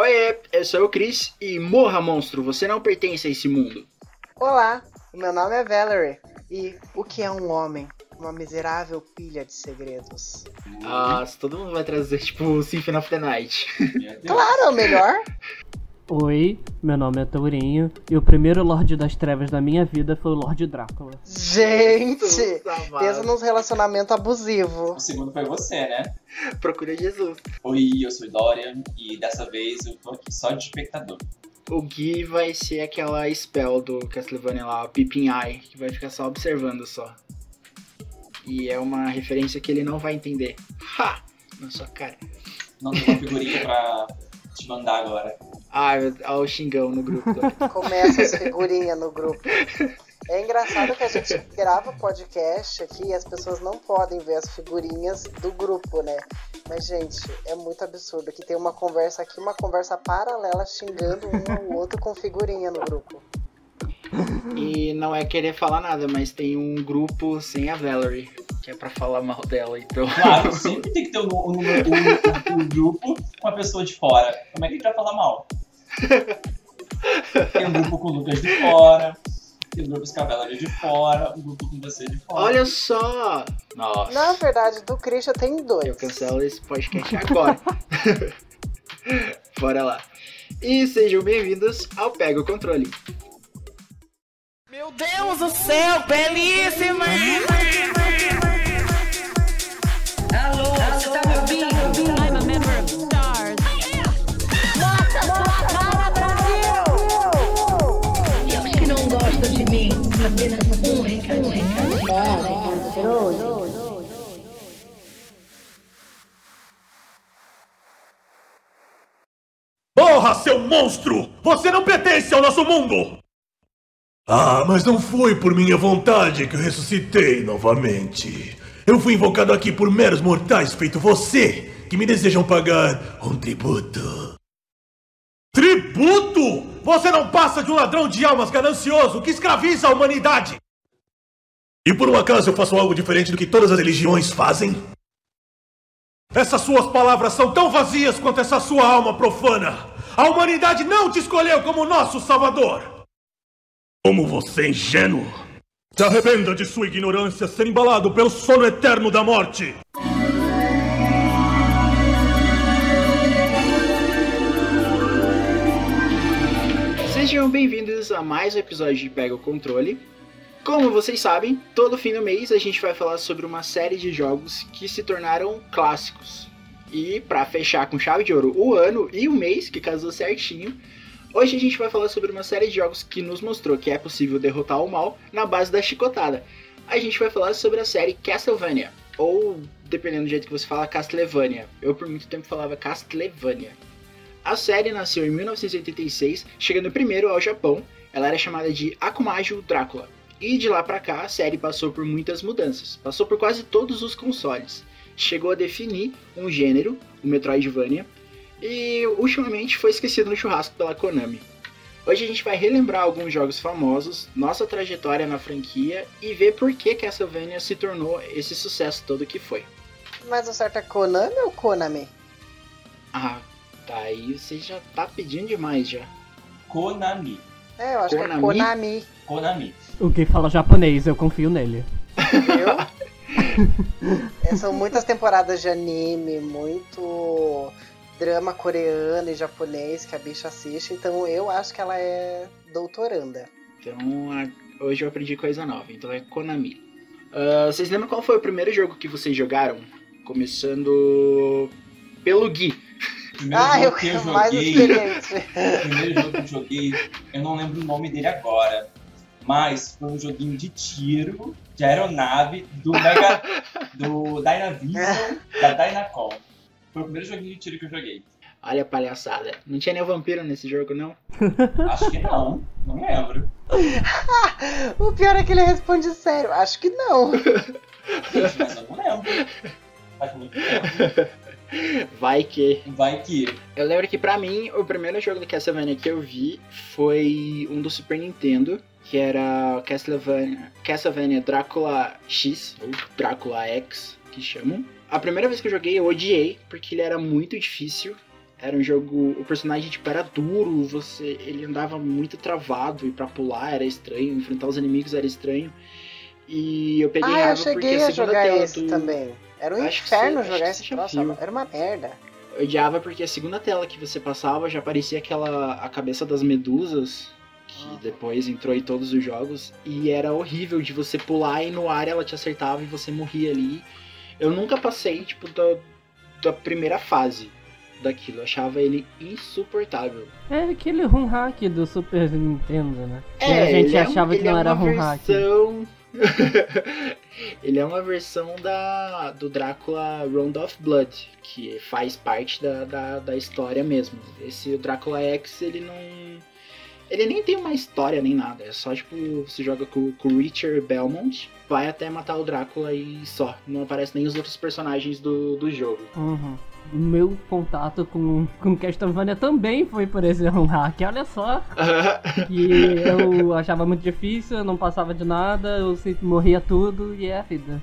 Oi, eu sou o Chris e morra, monstro, você não pertence a esse mundo. Olá, meu nome é Valerie e o que é um homem? Uma miserável pilha de segredos. Ah, todo mundo vai trazer, tipo, Symphony of the Night. Claro, é o melhor. Oi, meu nome é Tourinho e o primeiro Lorde das Trevas da minha vida foi o Lorde Drácula. Gente, pensa nos relacionamento abusivo. O segundo foi você, né? Procura Jesus. Oi, eu sou o Dorian e dessa vez eu tô aqui só de espectador. O Gui vai ser aquela spell do Castlevania lá, Peeping Eye, que vai ficar só observando só. E é uma referência que ele não vai entender. Ha! Na sua cara. Não tem uma figurinha pra te mandar agora. Ah, olha o xingão no grupo. Começa as figurinhas no grupo. É engraçado que a gente grava podcast aqui e as pessoas não podem ver as figurinhas do grupo, né? Mas, gente, é muito absurdo que tem uma conversa aqui, uma conversa paralela xingando um ao outro com figurinha no grupo. E não é querer falar nada, mas tem um grupo sem a Valerie, que é pra falar mal dela, então. Claro, sempre tem que ter um, um, um- um grupo com a pessoa de fora. Como é que a gente vai falar mal? Tem um grupo com o Lucas de fora, tem um grupo com a Valerie de fora, um grupo com você de fora. Olha só! Nossa. Na verdade, do Christian tem dois. Eu cancelo esse podcast agora. Bora lá. E sejam bem-vindos ao Pega o Controle. Meu Deus do céu, belíssima! Alô, você tá me ouvindo? I'm a member of STARS. E os que não gostam de mim, apenas um recadinho. Morra, seu monstro! Você não pertence ao nosso mundo! Ah, mas não foi por minha vontade que eu ressuscitei novamente. Eu fui invocado aqui por meros mortais feito você, que me desejam pagar um tributo. Tributo? Você não passa de um ladrão de almas ganancioso que escraviza a humanidade! E por um acaso eu faço algo diferente do que todas as religiões fazem? Essas suas palavras são tão vazias quanto essa sua alma profana. A humanidade não te escolheu como nosso salvador. Como você é ingênuo. Se arrependa de sua ignorância ser embalado pelo sono eterno da morte. Sejam bem-vindos a mais um episódio de Pega o Controle. Como vocês sabem, todo fim do mês a gente vai falar sobre uma série de jogos que se tornaram clássicos. E para fechar com chave de ouro o ano e o mês, que casou certinho, hoje a gente vai falar sobre uma série de jogos que nos mostrou que é possível derrotar o mal na base da chicotada. A gente vai falar sobre a série Castlevania, ou dependendo do jeito que você fala, Castlevania. Eu por muito tempo falava Castlevania. A série nasceu em 1986, chegando primeiro ao Japão. Ela era chamada de Akumajo Drácula. E de lá pra cá, a série passou por muitas mudanças. Passou por quase todos os consoles. Chegou a definir um gênero, o Metroidvania, e ultimamente foi esquecido no churrasco pela Konami. Hoje a gente vai relembrar alguns jogos famosos, nossa trajetória na franquia e ver por que Castlevania se tornou esse sucesso todo que foi. Mas o certo é Konami ou Konami? Ah, tá aí você já tá pedindo demais já. Konami. É, eu acho que é Konami? Konami, Konami. O Gui fala japonês, eu confio nele. viu? É, são muitas temporadas de anime, muito drama coreano e japonês que a bicha assiste, então eu acho que ela é doutoranda. Então a- hoje eu aprendi coisa nova, então é Konami. Ah, vocês lembram qual foi o primeiro jogo que vocês jogaram? Começando pelo Gui. Primeiro ah, eu jogo que eu mais joguei. experiente. O primeiro jogo que eu joguei, eu não lembro o nome dele agora. Mas foi um joguinho de tiro, de aeronave, do Mega. do Dynavision, da Dynacon. Foi o primeiro joguinho de tiro que eu joguei. Olha a palhaçada. Não tinha nem o vampiro nesse jogo, não? Acho que não, não lembro. O pior é que ele responde sério. Acho que não. Gente, mas eu não lembro. Faz muito tempo. Vai que. Vai que. Eu lembro que pra mim, o primeiro jogo do Castlevania que eu vi foi um do Super Nintendo, que era Castlevania, Castlevania Drácula X, ou Drácula X, que chamam. A primeira vez que eu joguei eu odiei, porque ele era muito difícil. Era um jogo. O personagem tipo, era duro, você. ele andava muito travado e pra pular era estranho, enfrentar os inimigos era estranho. E eu peguei Ah, eu cheguei a jogar tela esse do. também. Era um Acho inferno você- jogar esse viu. Era uma merda. Eu odiava porque a segunda tela que você passava já parecia aquela. a cabeça das medusas. Que Ah. depois entrou em todos os jogos. E era horrível de você pular e no ar ela te acertava e você morria ali. Eu nunca passei, tipo, da, da primeira fase daquilo. Eu achava ele insuportável. É aquele rum hack do Super Nintendo, né? É, a gente ele é um- achava que ele não é era uma rum hack. versão... ele é uma versão da, do Drácula Round of Blood, que faz parte da, da, da história mesmo. Esse Drácula X, ele não. Ele nem tem uma história nem nada. É só tipo, você joga com, com o Richard Belmont, vai até matar o Drácula e só. Não aparece nem os outros personagens do, do jogo. Uhum. O meu contato com, com Castlevania também foi por esse rum hack. Olha só, que eu achava muito difícil, eu não passava de nada, eu sempre morria tudo e é a vida.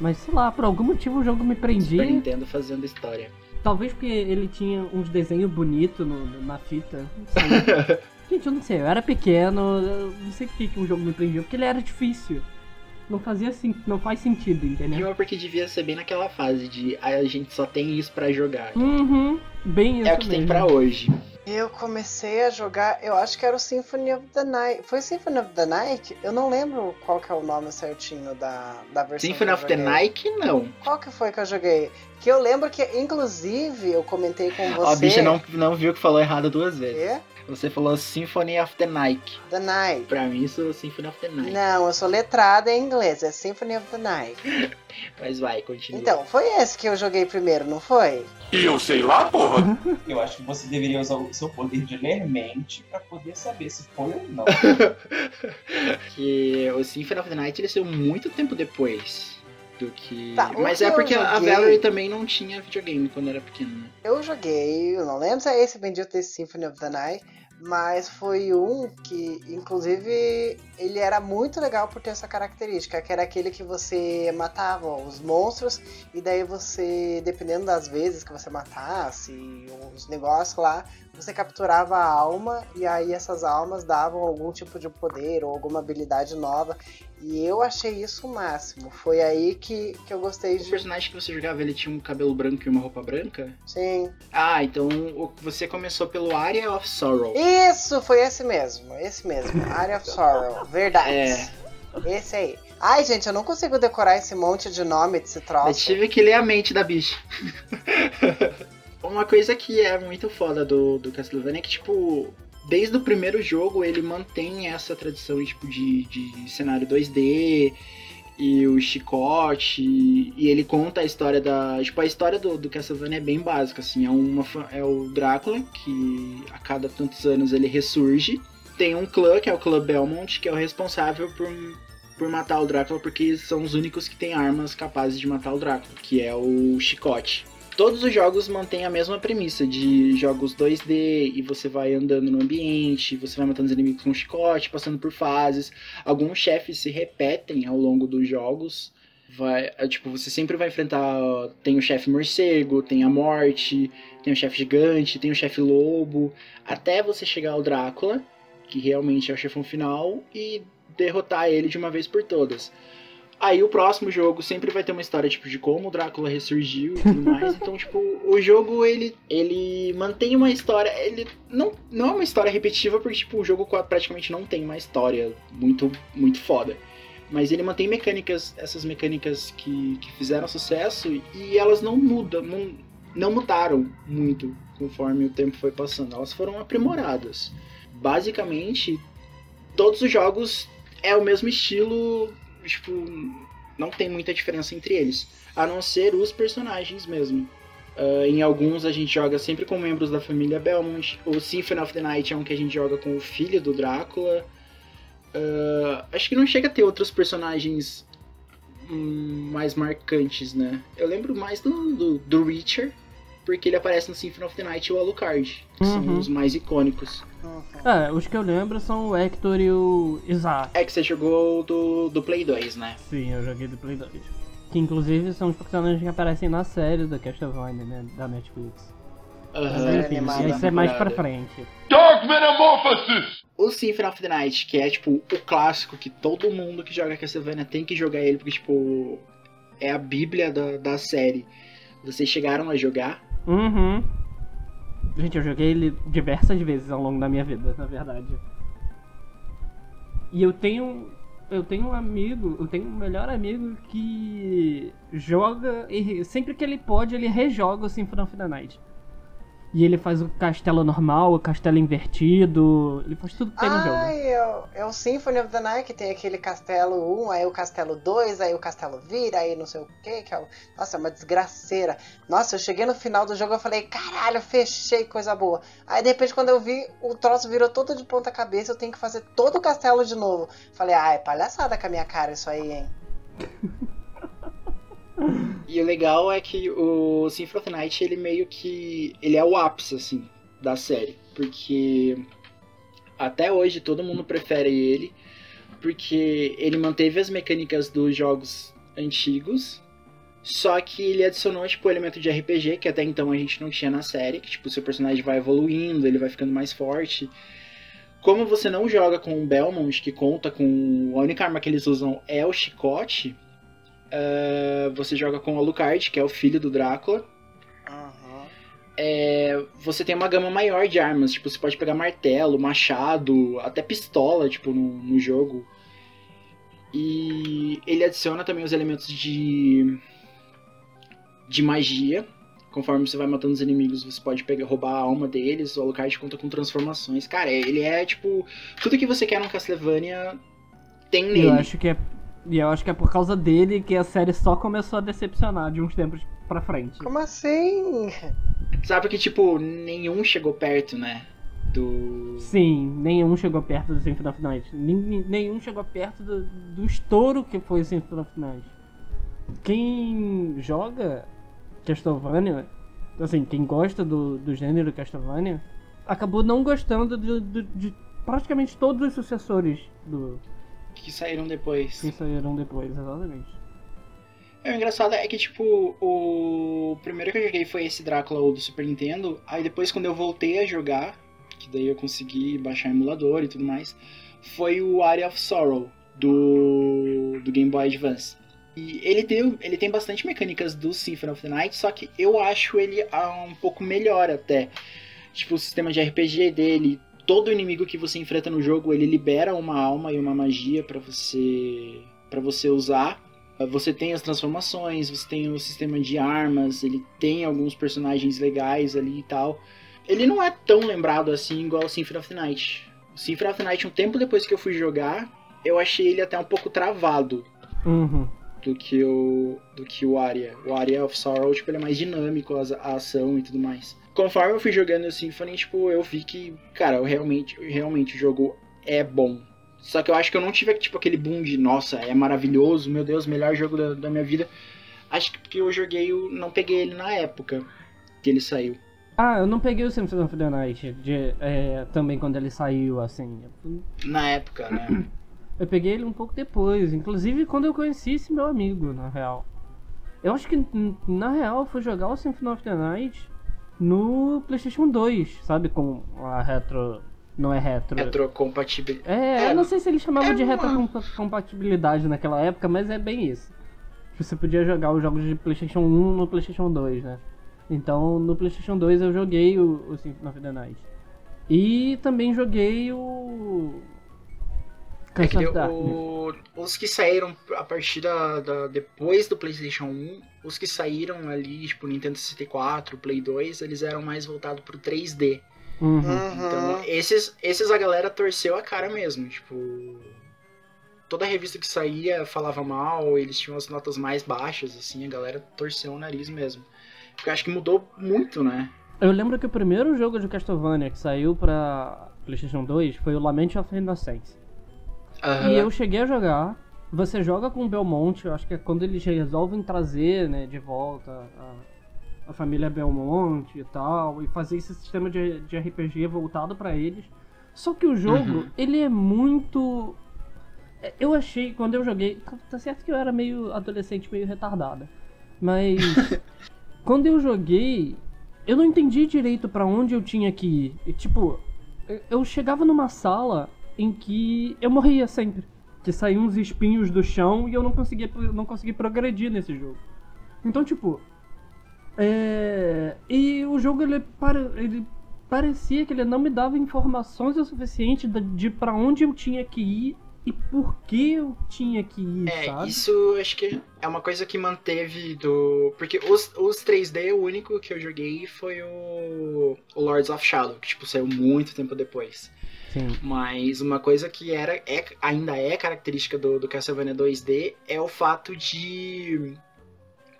Mas sei lá, por algum motivo o jogo me Super prendia. Nintendo fazendo história. Talvez porque ele tinha uns desenhos bonitos na fita. Gente, eu não sei, eu era pequeno, eu não sei por que que o jogo me prendia, porque ele era difícil. Não fazia sen- não faz sentido, entendeu? porque devia ser bem naquela fase de "Ah, a gente só tem isso pra jogar. Uhum, bem isso É o que tem mesmo. pra hoje. Eu comecei a jogar, eu acho que era o Symphony of the Night. Foi Symphony of the Night? Eu não lembro qual que é o nome certinho da, da versão. Symphony of the. Nike, não. Qual que foi que eu joguei? Que eu lembro que, inclusive, eu comentei com você. Ó, a bicha não, não viu que falou errado duas vezes. Quê? Você falou Symphony of the Nike. The Night. Pra mim, isso é Symphony of the Night. Não, eu sou letrada em inglês, é Symphony of the Night. Mas vai, continua. Então, foi esse que eu joguei primeiro, não foi? E eu sei lá, porra. Eu acho que você deveria usar o seu poder de ler mente pra poder saber se foi ou não. Que o Symphony of the Night ele saiu muito tempo depois do que. Tá, Mas é porque a joguei- Valerie também não tinha videogame quando era pequena. né? Eu joguei, eu não lembro se é esse bendito desse Symphony of the Night, mas foi um que, inclusive, ele era muito legal por ter essa característica, que era aquele que você matava os monstros e daí você, dependendo das vezes que você matasse, os negócios lá, você capturava a alma e aí essas almas davam algum tipo de poder ou alguma habilidade nova. E eu achei isso o máximo. Foi aí que, que eu gostei O de. personagem que você jogava, ele tinha um cabelo branco e uma roupa branca? Sim. Ah, então o- você começou pelo Area of Sorrow. Isso, foi esse mesmo, esse mesmo. Area of Sorrow, verdade. É. Esse aí. Ai, gente, eu não consigo decorar esse monte de nome desse Eu troço. tive que ler a mente da bicha. Uma coisa que é muito foda do, do Castlevania é que, tipo, desde o primeiro jogo ele mantém essa tradição tipo, de, de cenário 2D e o chicote. E ele conta a história da. Tipo, a história do, do Castlevania é bem básica, assim. É, uma, é o Drácula, que a cada tantos anos ele ressurge. Tem um clã, que é o clã Belmont, que é o responsável por por matar o Drácula porque são os únicos que têm armas capazes de matar o Drácula, que é o chicote. Todos os jogos mantêm a mesma premissa de jogos 2D e você vai andando no ambiente, você vai matando os inimigos com chicote, passando por fases. Alguns chefes se repetem ao longo dos jogos. Vai, é, tipo, você sempre vai enfrentar. Tem o chefe morcego, tem a morte, tem o chefe gigante, tem o chefe lobo, até você chegar ao Drácula, que realmente é o chefão final, e derrotar ele de uma vez por todas. Aí o próximo jogo sempre vai ter uma história tipo de como o Drácula ressurgiu e tudo mais. Então, tipo, o jogo ele ele mantém uma história, ele não não é uma história repetitiva porque tipo o jogo praticamente não tem uma história muito muito foda. Mas ele mantém mecânicas, essas mecânicas que, que fizeram sucesso e elas não mudam, não, não mudaram muito conforme o tempo foi passando. Elas foram aprimoradas. Basicamente, todos os jogos é o mesmo estilo, tipo, não tem muita diferença entre eles, a não ser os personagens mesmo. Uh, em alguns a gente joga sempre com membros da família Belmont. O Symphony of the Night é um que a gente joga com o filho do Drácula. Uh, acho que não chega a ter outros personagens hum, mais marcantes, né? Eu lembro mais do, do, do Richard, porque ele aparece no Symphony of the Night e o Alucard, que são Uhum. os mais icônicos. Uhum. É, os que eu lembro são o Hector e o Isaac. É que você jogou do, do Play 2, né? Sim, eu joguei do Play 2. Que inclusive são os personagens que aparecem na série da Castlevania, né? Da Netflix. Aham, série Enfim, animada. isso é mais pra frente. Dark Metamorphosis! O Symphony of the Night, que é, tipo, o clássico que todo mundo que joga Castlevania tem que jogar ele, porque, tipo, é a bíblia da, da série. Vocês chegaram a jogar? Uhum. Gente, eu joguei ele diversas vezes ao longo da minha vida, na verdade. E eu tenho. Eu tenho um amigo, eu tenho um melhor amigo que joga e sempre que ele pode, ele rejoga o Symphony of the Night. E ele faz o castelo normal, o castelo invertido, ele faz tudo que tem no jogo. Ai, é o, é o Symphony of the Night, que tem aquele castelo 1, aí o castelo 2, aí o castelo vira, aí não sei o que, que é o... Nossa, é uma desgraceira. Nossa, eu cheguei no final do jogo e falei, caralho, fechei, coisa boa. Aí de repente quando eu vi, o troço virou todo de ponta cabeça, eu tenho que fazer todo o castelo de novo. Falei, ah, é palhaçada com a minha cara isso aí, hein. E o legal é que o Symphony of Night, ele meio que. Ele é o ápice, assim, da série. Porque até hoje todo mundo prefere ele. Porque ele manteve as mecânicas dos jogos antigos. Só que ele adicionou, tipo, o elemento de RPG, que até então a gente não tinha na série. Que, tipo, seu personagem vai evoluindo, ele vai ficando mais forte. Como você não joga com o Belmont, que conta com. A única arma que eles usam é o chicote. Uh, você joga com o Alucard, que é o filho do Drácula. Uhum. É, você tem uma gama maior de armas, tipo, você pode pegar martelo, machado, até pistola, tipo, no, no jogo. E ele adiciona também os elementos de de magia. Conforme você vai matando os inimigos, você pode pegar, roubar a alma deles. O Alucard conta com transformações. Cara, ele é tipo tudo que você quer num Castlevania tem nele. eu acho que é. E eu acho que é por causa dele que a série só começou a decepcionar de uns tempos pra frente. Como assim? Sabe que tipo nenhum chegou perto, né? Do Sim, nenhum chegou perto do Symphony of Night. Nenhum chegou perto do, do estouro que foi o Symphony of Night. Quem joga Castlevania, assim, quem gosta do, do gênero Castlevania, acabou não gostando do- do- de praticamente todos os sucessores do que saíram depois. que saíram depois, exatamente. É, o engraçado é que, tipo, o primeiro que eu joguei foi esse Drácula ou do Super Nintendo. Aí depois, quando eu voltei a jogar, que daí eu consegui baixar emulador e tudo mais, foi o Area of Sorrow do, do Game Boy Advance. E ele tem, ele tem bastante mecânicas do Symphony of the Night, só que eu acho ele ah, um pouco melhor até. Tipo, o sistema de RPG dele, todo inimigo que você enfrenta no jogo, ele libera uma alma e uma magia pra você para você usar. Você tem as transformações, você tem o sistema de armas, ele tem alguns personagens legais ali e tal. Ele não é tão lembrado assim igual o Symphony of the Night. O Symphony of the Night, um tempo depois que eu fui jogar, eu achei ele até um pouco travado Uhum. do que o do que o Aria. O Aria of Sorrow, tipo, ele é mais dinâmico, a, a ação e tudo mais. Conforme eu fui jogando o Symphony, tipo, eu vi que, cara, eu realmente, realmente o jogo é bom. Só que eu acho que eu não tive tipo aquele boom de, nossa, é maravilhoso, meu Deus, melhor jogo da, da minha vida. Acho que porque eu joguei, o, não peguei ele na época que ele saiu. Ah, eu não peguei o Symphony of the Night de, é, também quando ele saiu, assim. Na época, né? Eu peguei ele um pouco depois, inclusive quando eu conheci esse meu amigo, na real. Eu acho que, na real, eu fui jogar o Symphony of the Night no PlayStation 2, sabe? Com a retro. Não é retro. Retrocompatibilidade. É, É, eu não sei se eles chamavam é de uma- retrocompatibilidade naquela época, mas é bem isso. Você podia jogar os jogos de PlayStation 1 no PlayStation 2, né? Então no PlayStation 2 eu joguei o, o Symphony of the Night. E também joguei o. É que o- os que saíram a partir da, da- depois do PlayStation 1, os que saíram ali, tipo Nintendo 64, Play 2, eles eram mais voltados pro 3D. Uhum. Então, esses, esses a galera torceu a cara mesmo, tipo, toda revista que saía falava mal, eles tinham as notas mais baixas assim, a galera torceu o nariz mesmo. Porque eu acho que mudou muito, né? Eu lembro que o primeiro jogo de Castlevania que saiu pra PlayStation 2 foi o Lament of Innocence. Aham. E eu cheguei a jogar. Você joga com o Belmont, eu acho que é quando eles resolvem trazer, né, de volta a, a família Belmont e tal, e fazer esse sistema de, de RPG voltado pra eles. Só que o jogo, Uhum. ele é muito. é, Eu achei, quando eu joguei. tá- Tá certo que eu era meio adolescente, meio retardada. Mas. quando eu joguei, eu não entendi direito pra onde eu tinha que ir. E, tipo, eu chegava numa sala em que eu morria sempre. Que saíam uns espinhos do chão e eu não conseguia, não conseguia progredir nesse jogo. Então, tipo. É... E o jogo ele, pare... ele parecia que ele não me dava informações o suficiente de, de para onde eu tinha que ir e por que eu tinha que ir, É, sabe? isso acho que é uma coisa que manteve do. Porque os, os 3D, o único que eu joguei foi o, o Lords of Shadow, que tipo, saiu muito tempo depois. Sim. Mas uma coisa que era, é, ainda é característica do, do Castlevania 2D é o fato de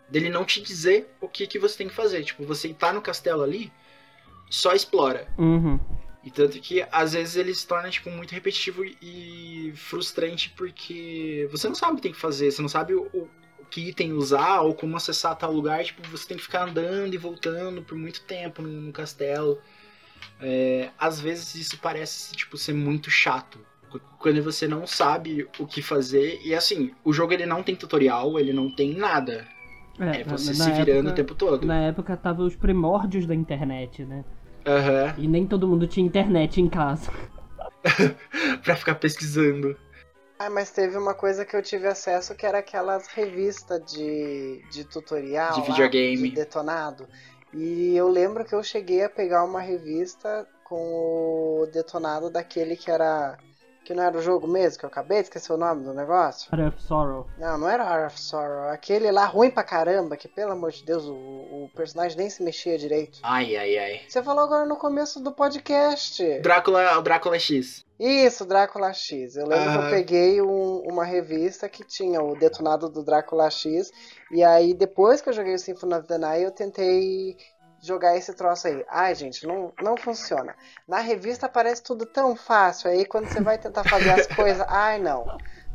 dele não te dizer o que, que você tem que fazer. Tipo, você tá no castelo ali, só explora. Uhum. E tanto que às vezes ele se torna tipo, muito repetitivo e frustrante porque você não sabe o que tem que fazer, você não sabe o, o- que item usar ou como acessar tal lugar, tipo, você tem que ficar andando e voltando por muito tempo no, no castelo. É, às vezes isso parece tipo, ser muito chato. qu- Quando você não sabe o que fazer. E assim, o jogo ele não tem tutorial, ele não tem nada. É, você na- se virando época- o tempo todo. Na época tava os primórdios da internet, né? Aham. E nem todo mundo tinha internet em casa. pra ficar pesquisando. Ah, mas teve uma coisa que eu tive acesso que era aquelas revistas de, de tutorial. De lá, videogame. de detonado. E eu lembro que eu cheguei a pegar uma revista com o detonado daquele que era. Que não era o jogo mesmo, que eu acabei de esquecer o nome do negócio. Heart of Sorrow. Não, não era Hour of Sorrow. Aquele lá ruim pra caramba, que pelo amor de Deus, o, o personagem nem se mexia direito. Ai, ai, ai. Você falou agora no começo do podcast. Drácula, o Drácula X. Isso, Drácula X. Eu lembro que eu peguei um- uma revista que tinha o detonado do Drácula X. E aí, depois que eu joguei o Symphony of the Night, eu tentei jogar esse troço aí. Ai, gente, não, não funciona. Na revista parece tudo tão fácil. Aí quando você vai tentar fazer as coisas, ai não.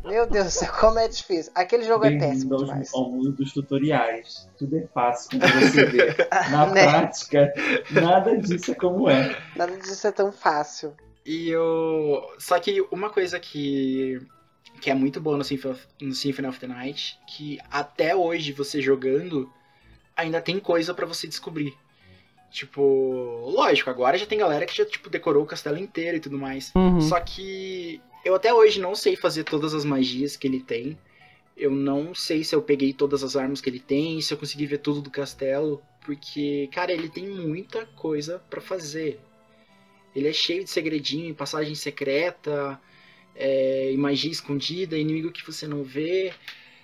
Meu Deus do céu, como é difícil. Aquele jogo é Bem-vindo péssimo aos- demais. ao mundo dos tutoriais. Tudo é fácil, como você vê. Na Né? prática, nada disso é como é. Nada disso é tão fácil. E eu. Só que uma coisa que. que é muito boa no Symphony, of, no Symphony of the Night, que até hoje você jogando, ainda tem coisa pra você descobrir. Tipo, lógico, agora já tem galera que já tipo, decorou o castelo inteiro e tudo mais. Uhum. Só que eu até hoje não sei fazer todas as magias que ele tem. Eu não sei se eu peguei todas as armas que ele tem, se eu consegui ver tudo do castelo, porque, cara, ele tem muita coisa pra fazer. Ele é cheio de segredinho, passagem secreta, é, magia escondida, inimigo que você não vê.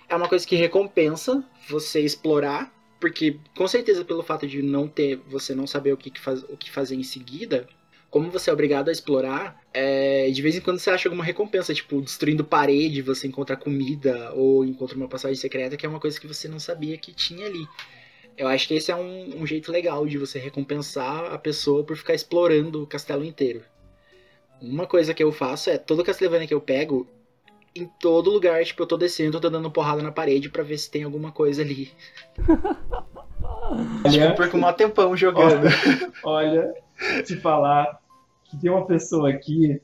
É uma coisa que recompensa você explorar, porque com certeza pelo fato de não ter, você não saber o que, que faz, o que fazer em seguida, como você é obrigado a explorar, é, de vez em quando você acha alguma recompensa, tipo, destruindo parede, você encontra comida, ou encontra uma passagem secreta, que é uma coisa que você não sabia que tinha ali. Eu acho que esse é um, um jeito legal de você recompensar a pessoa por ficar explorando o castelo inteiro. Uma coisa que eu faço é, todo Castlevania que eu pego, em todo lugar, tipo, eu tô descendo, eu tô dando porrada na parede pra ver se tem alguma coisa ali. Tipo, eu Olha, perco um tempão jogando. olha, te falar que tem uma pessoa aqui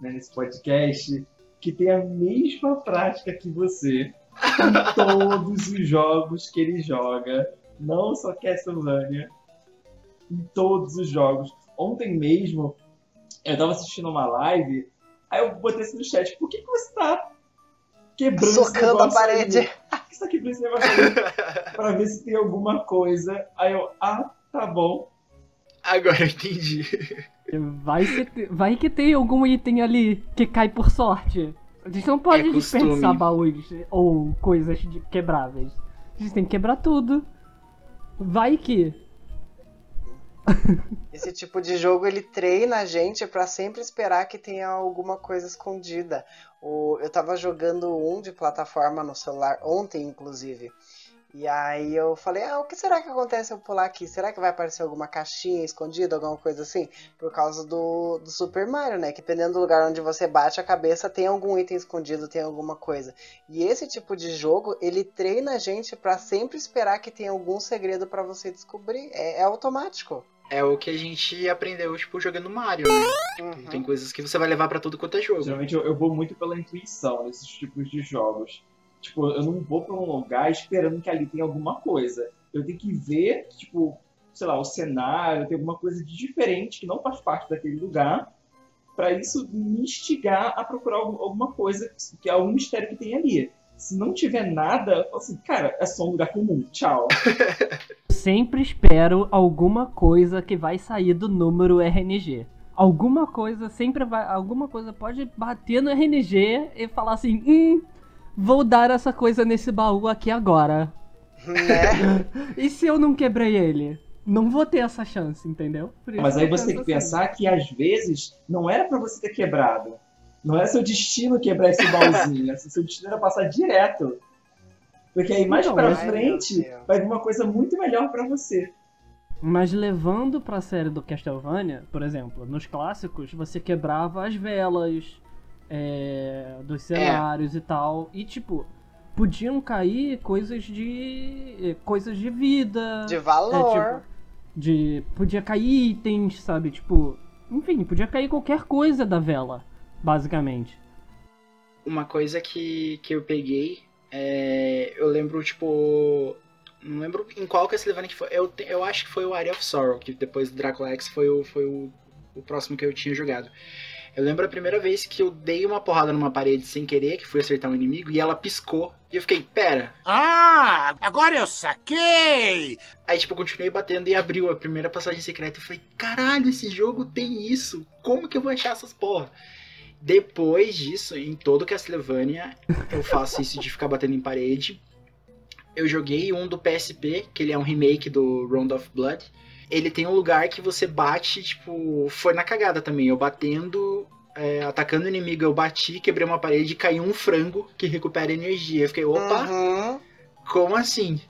né, nesse podcast que tem a mesma prática que você em todos os jogos que ele joga, não só Castlevania, em todos os jogos. Ontem mesmo, eu tava assistindo uma live, aí eu botei assim no chat, por que, que você tá quebrando esse Socando a aí? parede. Por que você tá quebrando esse negócio aí? pra ver se tem alguma coisa. Aí eu, ah, tá bom. Agora eu entendi. Vai, que- vai que tem algum item ali que cai por sorte. A gente não pode É desperdiçar baús ou coisas de- quebráveis. A gente tem que quebrar tudo. Vai que. Esse tipo de jogo ele treina a gente pra sempre esperar que tenha alguma coisa escondida. O, eu tava jogando um de plataforma no celular ontem, inclusive. E aí eu falei, ah, o que será que acontece se eu pular aqui? Será que vai aparecer alguma caixinha escondida, alguma coisa assim? Por causa do, do Super Mario, né? Que dependendo do lugar onde você bate a cabeça, tem algum item escondido, tem alguma coisa. E esse tipo de jogo, ele treina a gente pra sempre esperar que tenha algum segredo pra você descobrir. É, é automático. É o que a gente aprendeu, tipo, jogando Mario, né? Uhum. Tem coisas que você vai levar pra tudo quanto é jogo. Geralmente eu, eu vou muito pela intuição nesses tipos de jogos. Tipo, eu não vou pra um lugar esperando que ali tenha alguma coisa. Eu tenho que ver, tipo, sei lá, o cenário, ter alguma coisa de diferente que não faz parte daquele lugar, para isso me instigar a procurar alguma coisa, que é algum mistério que tem ali. Se não tiver nada, eu falo assim, cara, é só um lugar comum, tchau. Sempre espero alguma coisa que vai sair do número RNG. Alguma coisa sempre vai. Alguma coisa pode bater no RNG e falar assim: hum, vou dar essa coisa nesse baú aqui agora. Né? e se eu não quebrei ele? Não vou ter essa chance, entendeu? Mas aí você tem que assim. pensar que às vezes não era para você ter quebrado. Não era seu destino quebrar esse baúzinho. seu destino era passar direto. Porque aí mais para frente vai vir uma coisa muito melhor para você. Mas levando pra série do Castlevania, por exemplo, nos clássicos você quebrava as velas é, dos cenários é. e tal. E tipo, podiam cair coisas de. coisas de vida. De valor. É, tipo, de. Podia cair itens, sabe? Tipo. Enfim, podia cair qualquer coisa da vela, basicamente. Uma coisa que, que eu peguei. É, eu lembro, tipo. Não lembro em qual Castlevania que foi. Eu, eu acho que foi o Area of Sorrow, que depois do Dracula X foi o, foi o, o próximo que eu tinha jogado. Eu lembro a primeira vez que eu dei uma porrada numa parede sem querer, que fui acertar um inimigo, e ela piscou. E eu fiquei, pera. Ah, agora eu saquei! Aí, tipo, eu continuei batendo e abriu a primeira passagem secreta. Eu falei, caralho, esse jogo tem isso. Como que eu vou achar essas porra? Depois disso, em todo Castlevania, eu faço isso de ficar batendo em parede. Eu joguei um do PSP, que ele é um remake do Round of Blood ele tem um lugar que você bate, tipo, foi na cagada também. Eu batendo, é, atacando o inimigo, eu bati, quebrei uma parede e caiu um frango que recupera energia. Eu fiquei, opa, uhum. como assim?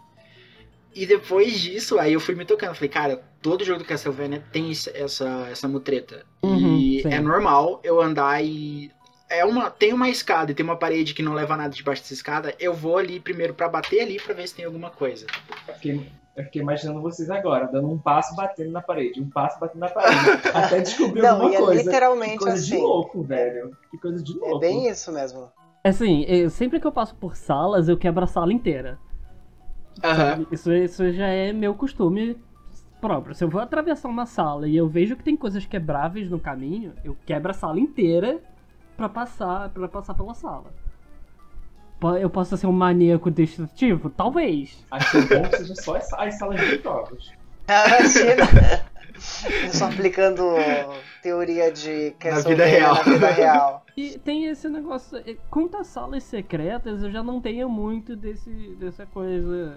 E depois disso, aí eu fui me tocando. Falei, cara, todo jogo do Castlevania tem essa, essa mutreta. Uhum, e sim. é normal eu andar e. É uma, tem uma escada e tem uma parede que não leva nada debaixo dessa escada. Eu vou ali primeiro para bater ali para ver se tem alguma coisa. Eu fiquei imaginando vocês agora, dando um passo batendo na parede, um passo batendo na parede, até descobrir Não, alguma é coisa. literalmente que coisa assim. de louco, velho. Que coisa de louco. É bem isso mesmo. É assim, eu, sempre que eu passo por salas, eu quebro a sala inteira. Uhum. Isso, isso já é meu costume próprio. Se eu vou atravessar uma sala e eu vejo que tem coisas quebráveis no caminho, eu quebro a sala inteira para passar, para passar pela sala eu posso ser um maníaco destrutivo? Talvez. Acho que o bom seja só as salas de jogos. Imagina! Só aplicando teoria de que na vida real. Na vida real. E tem esse negócio. Quanto às salas secretas, eu já não tenho muito desse, dessa coisa.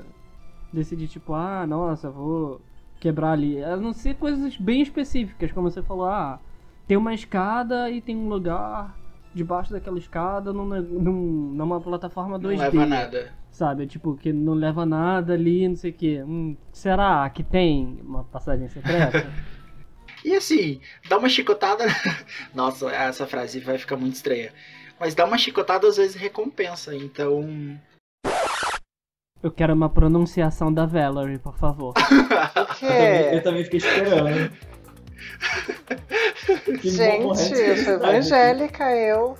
Desse de tipo, ah, nossa, vou quebrar ali. A não ser coisas bem específicas, como você falou, ah, tem uma escada e tem um lugar debaixo daquela escada numa, numa plataforma 2D. Não leva nada. Sabe? Tipo, que não leva nada ali, não sei o quê. Hum, será que tem uma passagem secreta? e assim, dá uma chicotada. Nossa, essa frase vai ficar muito estranha. Mas dá uma chicotada às vezes recompensa, então. Eu quero uma pronunciação da Valerie, por favor. O quê? Eu também, eu também fiquei esperando. Gente, eu sou evangélica, eu.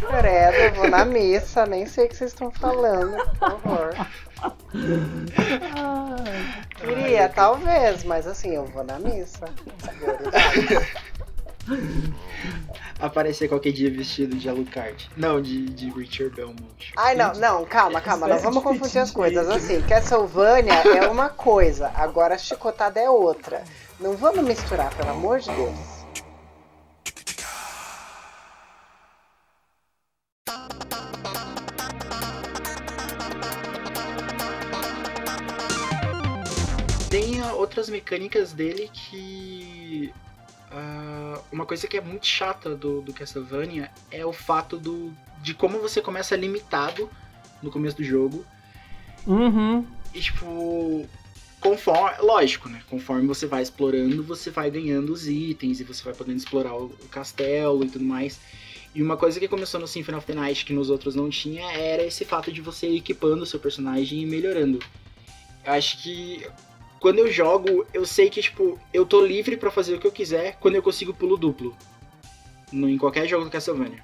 Credo, vou na missa, nem sei o que vocês estão falando, por favor. Queria, talvez, mas assim, eu vou na missa. Aparecer qualquer dia vestido de Alucard. Não, de, de Richard Belmont. Ai, não, não, calma, calma. Nós vamos confundir as coisas. Assim, Castlevania é uma coisa, agora a chicotada é outra. Não vamos misturar, pelo amor de Deus. Tem outras mecânicas dele que. Uh, uma coisa que é muito chata do, do Castlevania é o fato do, de como você começa limitado no começo do jogo. Uhum. E tipo, conforme, lógico, né? Conforme você vai explorando, você vai ganhando os itens e você vai podendo explorar o, o castelo e tudo mais. E uma coisa que começou no Symphony of the Night que nos outros não tinha era esse fato de você equipando o seu personagem e melhorando. Eu acho que quando eu jogo, eu sei que tipo, eu tô livre para fazer o que eu quiser quando eu consigo pulo duplo. No, em qualquer jogo do Castlevania.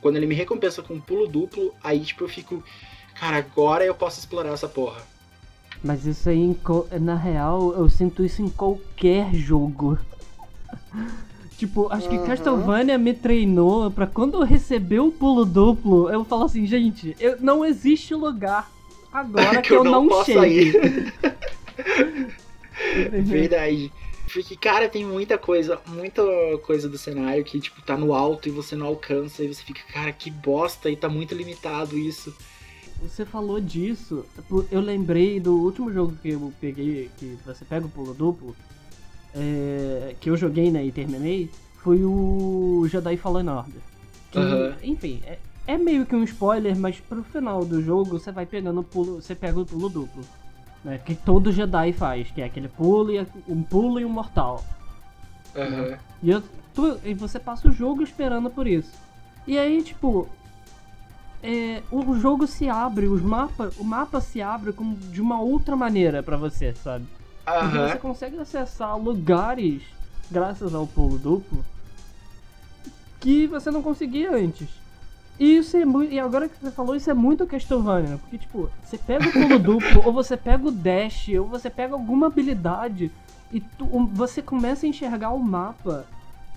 Quando ele me recompensa com um pulo duplo, aí tipo eu fico, cara, agora eu posso explorar essa porra. Mas isso aí, na real, eu sinto isso em qualquer jogo. tipo, acho que Uhum. Castlevania me treinou pra quando eu receber o pulo duplo, eu falo assim, gente, eu, não existe lugar agora que, eu, não, posso chegue. Verdade. Porque, cara, tem muita coisa, muita coisa do cenário que, tipo, tá no alto e você não alcança e você fica, cara, que bosta e tá muito limitado isso. Você falou disso, eu lembrei do último jogo que eu peguei, que você pega o pulo duplo, é, que eu joguei né, e terminei, foi o Jedi Fallen Order. Que, Aham. Enfim, é, é meio que um spoiler, mas pro final do jogo você vai pegando o pulo, você pega o pulo duplo. Né, que todo Jedi faz, que é aquele pulo e um pulo e um mortal. Aham. E, eu tô- e você passa o jogo esperando por isso. E aí, tipo. é, o jogo se abre, os mapa, o mapa se abre com, de uma outra maneira pra você, sabe? Porque você consegue acessar lugares, graças ao pulo duplo, que você não conseguia antes. E isso é muito. E agora que você falou, isso é muito Castlevania, porque tipo, você pega o pulo duplo, ou você pega o dash, ou você pega alguma habilidade e tu- você começa a enxergar o mapa.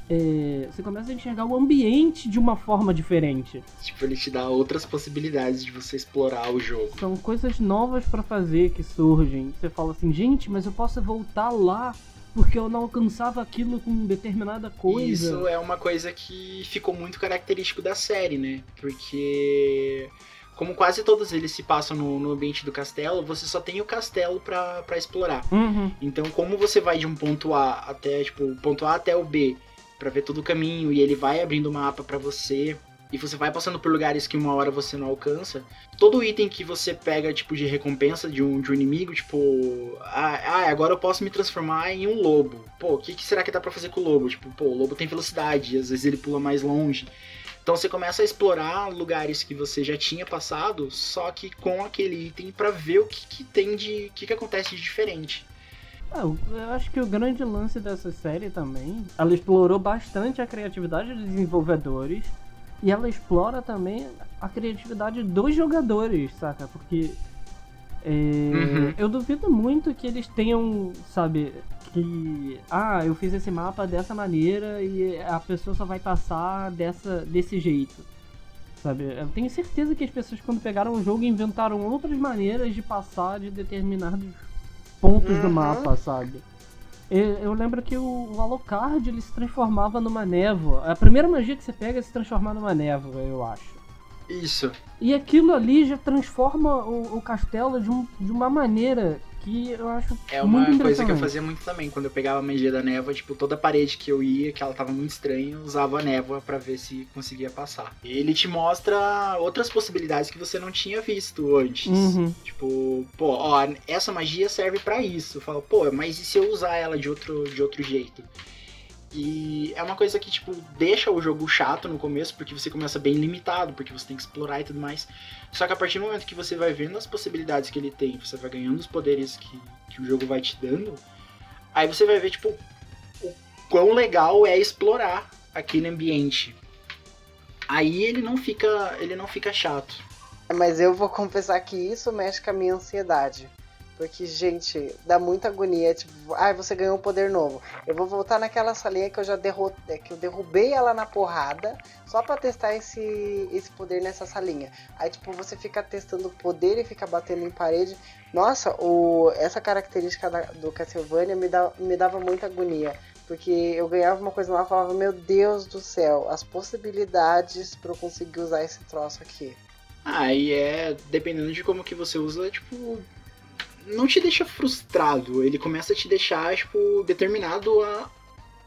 é, você começa a enxergar o ambiente de uma forma diferente. Tipo, ele te dá outras possibilidades de você explorar o jogo. São coisas novas pra fazer que surgem. Você fala assim, gente, mas eu posso voltar lá porque eu não alcançava aquilo com determinada coisa. Isso é uma coisa que ficou muito característico da série, né? Porque como quase todos eles se passam no, no ambiente do castelo, você só tem o castelo pra, pra explorar. Uhum. Então, como você vai de um ponto A até, tipo, ponto A até o B, pra ver todo o caminho, e ele vai abrindo o mapa pra você, e você vai passando por lugares que uma hora você não alcança, todo item que você pega, tipo, de recompensa de um, de um inimigo, tipo, ah, ah, agora eu posso me transformar em um lobo. Pô, o que, que será que dá pra fazer com o lobo? Tipo, pô, o lobo tem velocidade, às vezes ele pula mais longe. Então você começa a explorar lugares que você já tinha passado, só que com aquele item pra ver o que, que tem de. o que, que acontece de diferente. Ah, eu acho que o grande lance dessa série também, ela explorou bastante a criatividade dos desenvolvedores e ela explora também a criatividade dos jogadores, saca? Porque é, Uhum. eu duvido muito que eles tenham, sabe, que ah, eu fiz esse mapa dessa maneira e a pessoa só vai passar dessa desse jeito. Sabe? Eu tenho certeza que as pessoas quando pegaram o jogo inventaram outras maneiras de passar de determinados pontos do Uhum. mapa, sabe? Eu, lembro que o, o Alucard ele se transformava numa névoa. A primeira magia que você pega é se transformar numa névoa, eu acho. Isso. E aquilo ali já transforma o, o castelo de, um- de uma maneira que eu acho É uma coisa que eu fazia muito também. Quando eu pegava a magia da névoa, tipo, toda parede que eu ia, que ela tava muito estranha, eu usava a névoa pra ver se conseguia passar. Ele te mostra outras possibilidades que você não tinha visto antes. Uhum. Tipo, pô, ó, essa magia serve pra isso. Fala, pô, mas e se eu usar ela de outro, de outro jeito? E é uma coisa que, tipo, deixa o jogo chato no começo, porque você começa bem limitado, porque você tem que explorar e tudo mais. Só que a partir do momento que você vai vendo as possibilidades que ele tem, você vai ganhando os poderes que, que o jogo vai te dando, aí você vai ver, tipo, o quão legal é explorar aquele ambiente. Aí ele não fica, ele não fica chato. Mas eu vou confessar que isso mexe com a minha ansiedade. Porque, gente, dá muita agonia. Tipo, ai, você ganhou um poder novo. Eu vou voltar naquela salinha que eu já derrotei, que eu derrubei ela na porrada, só pra testar esse, esse poder nessa salinha. Aí, tipo, você fica testando o poder e fica batendo em parede. Nossa, o, essa característica da- do Castlevania me, dá, me dava muita agonia. Porque eu ganhava uma coisa lá e falava, meu Deus do céu, as possibilidades pra eu conseguir usar esse troço aqui. Aí é, dependendo de como que você usa, tipo, não te deixa frustrado, ele começa a te deixar, tipo, determinado a,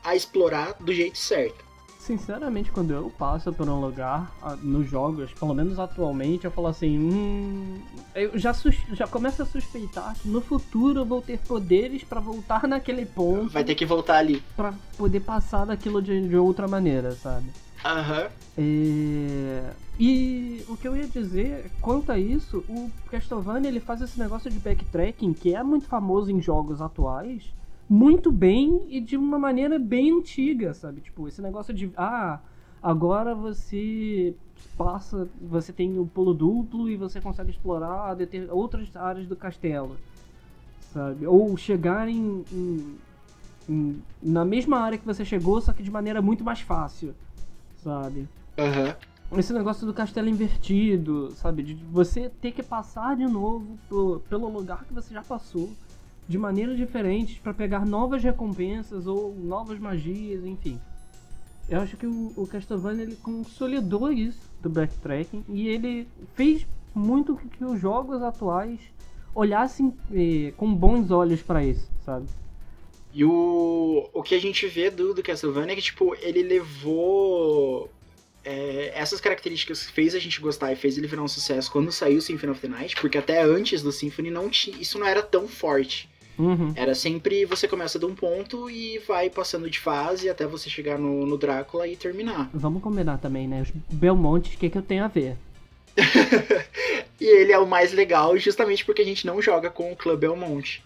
a explorar do jeito certo. Sinceramente, quando eu passo por um lugar nos jogos, pelo menos atualmente, eu falo assim, hum, eu já, sus- já começo a suspeitar que no futuro eu vou ter poderes pra voltar naquele ponto Vai ter que voltar ali. pra poder passar daquilo de, de outra maneira, sabe? Aham. É, E o que eu ia dizer quanto a isso, o Castlevania ele faz esse negócio de backtracking que é muito famoso em jogos atuais, muito bem e de uma maneira bem antiga, sabe? Tipo, esse negócio de ah, agora você passa, você tem o pulo duplo e você consegue explorar outras áreas do castelo. sabe? Ou chegar em, em- em- na mesma área que você chegou, só que de maneira muito mais fácil, sabe? Aham. Esse negócio do castelo invertido, sabe? De você ter que passar de novo pelo, pelo lugar que você já passou, de maneiras diferentes, pra pegar novas recompensas ou novas magias, enfim. Eu acho que o, o Castlevania ele consolidou isso do backtracking e ele fez muito que os jogos atuais olhassem eh, com bons olhos pra isso, sabe? E o, o que a gente vê do, do Castlevania é que, tipo, ele levou é, essas características que fez a gente gostar e fez ele virar um sucesso quando saiu o Symphony of the Night, porque até antes do Symphony não tinha, isso não era tão forte. Uhum. Era sempre você começa de um ponto e vai passando de fase até você chegar no, no Drácula e terminar. Vamos combinar também, né? Os Belmontes, o que, que eu tenho a ver? E ele é o mais legal justamente porque a gente não joga com o Club Belmont.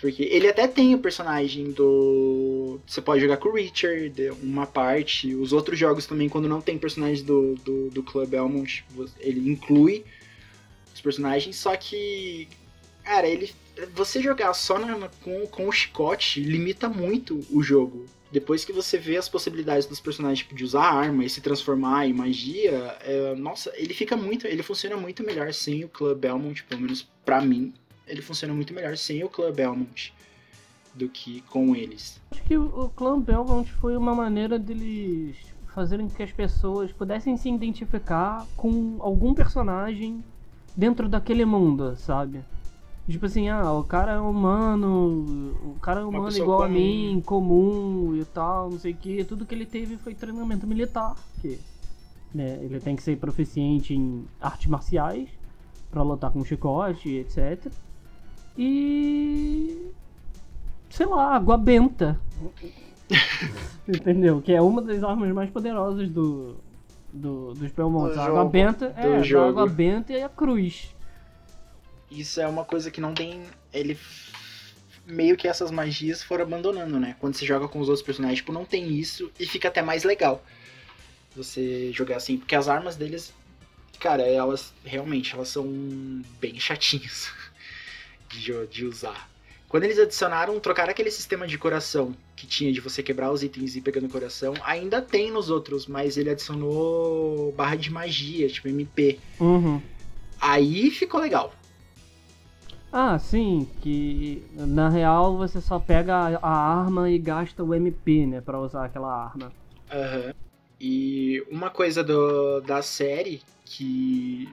Porque ele até tem o personagem do. Você pode jogar com o Richard, uma parte. Os outros jogos também, quando não tem personagem do, do, do Club Belmont, ele inclui os personagens. Só que, cara, ele. Você jogar só na- com, com o chicote limita muito o jogo. Depois que você vê as possibilidades dos personagens tipo, de usar arma e se transformar em magia, é, nossa, ele fica muito. Ele funciona muito melhor sem o Club Belmont, pelo menos pra mim. Ele funciona muito melhor sem o Club Belmont do que com eles. Acho que o clã Belmont foi uma maneira deles fazerem com que as pessoas pudessem se identificar com algum personagem dentro daquele mundo, sabe? Tipo assim, ah, o cara é humano, o cara é humano igual a comum. mim, comum e tal, não sei o que. Tudo que ele teve foi treinamento militar, que né, ele tem que ser proficiente em artes marciais pra lutar com chicote, etc. E sei lá, água benta. Entendeu? Que é uma das armas mais poderosas do, do dos Belmonts. Do A água benta é a jogo. água benta e a cruz. Isso é uma coisa que não tem. Ele. Meio que essas magias foram abandonando, né? Quando você joga com os outros personagens, tipo, não tem isso e fica até mais legal. Você jogar assim, porque as armas deles, cara, elas realmente elas são bem chatinhas de, de usar. Quando eles adicionaram, trocaram aquele sistema de coração que tinha de você quebrar os itens e ir pegando coração, ainda tem nos outros, mas ele adicionou barra de magia, tipo MP. Uhum. Aí ficou legal. Ah, sim, que na real você só pega a, arma e gasta o MP, né, pra usar aquela arma. Aham. E uma coisa do, da série que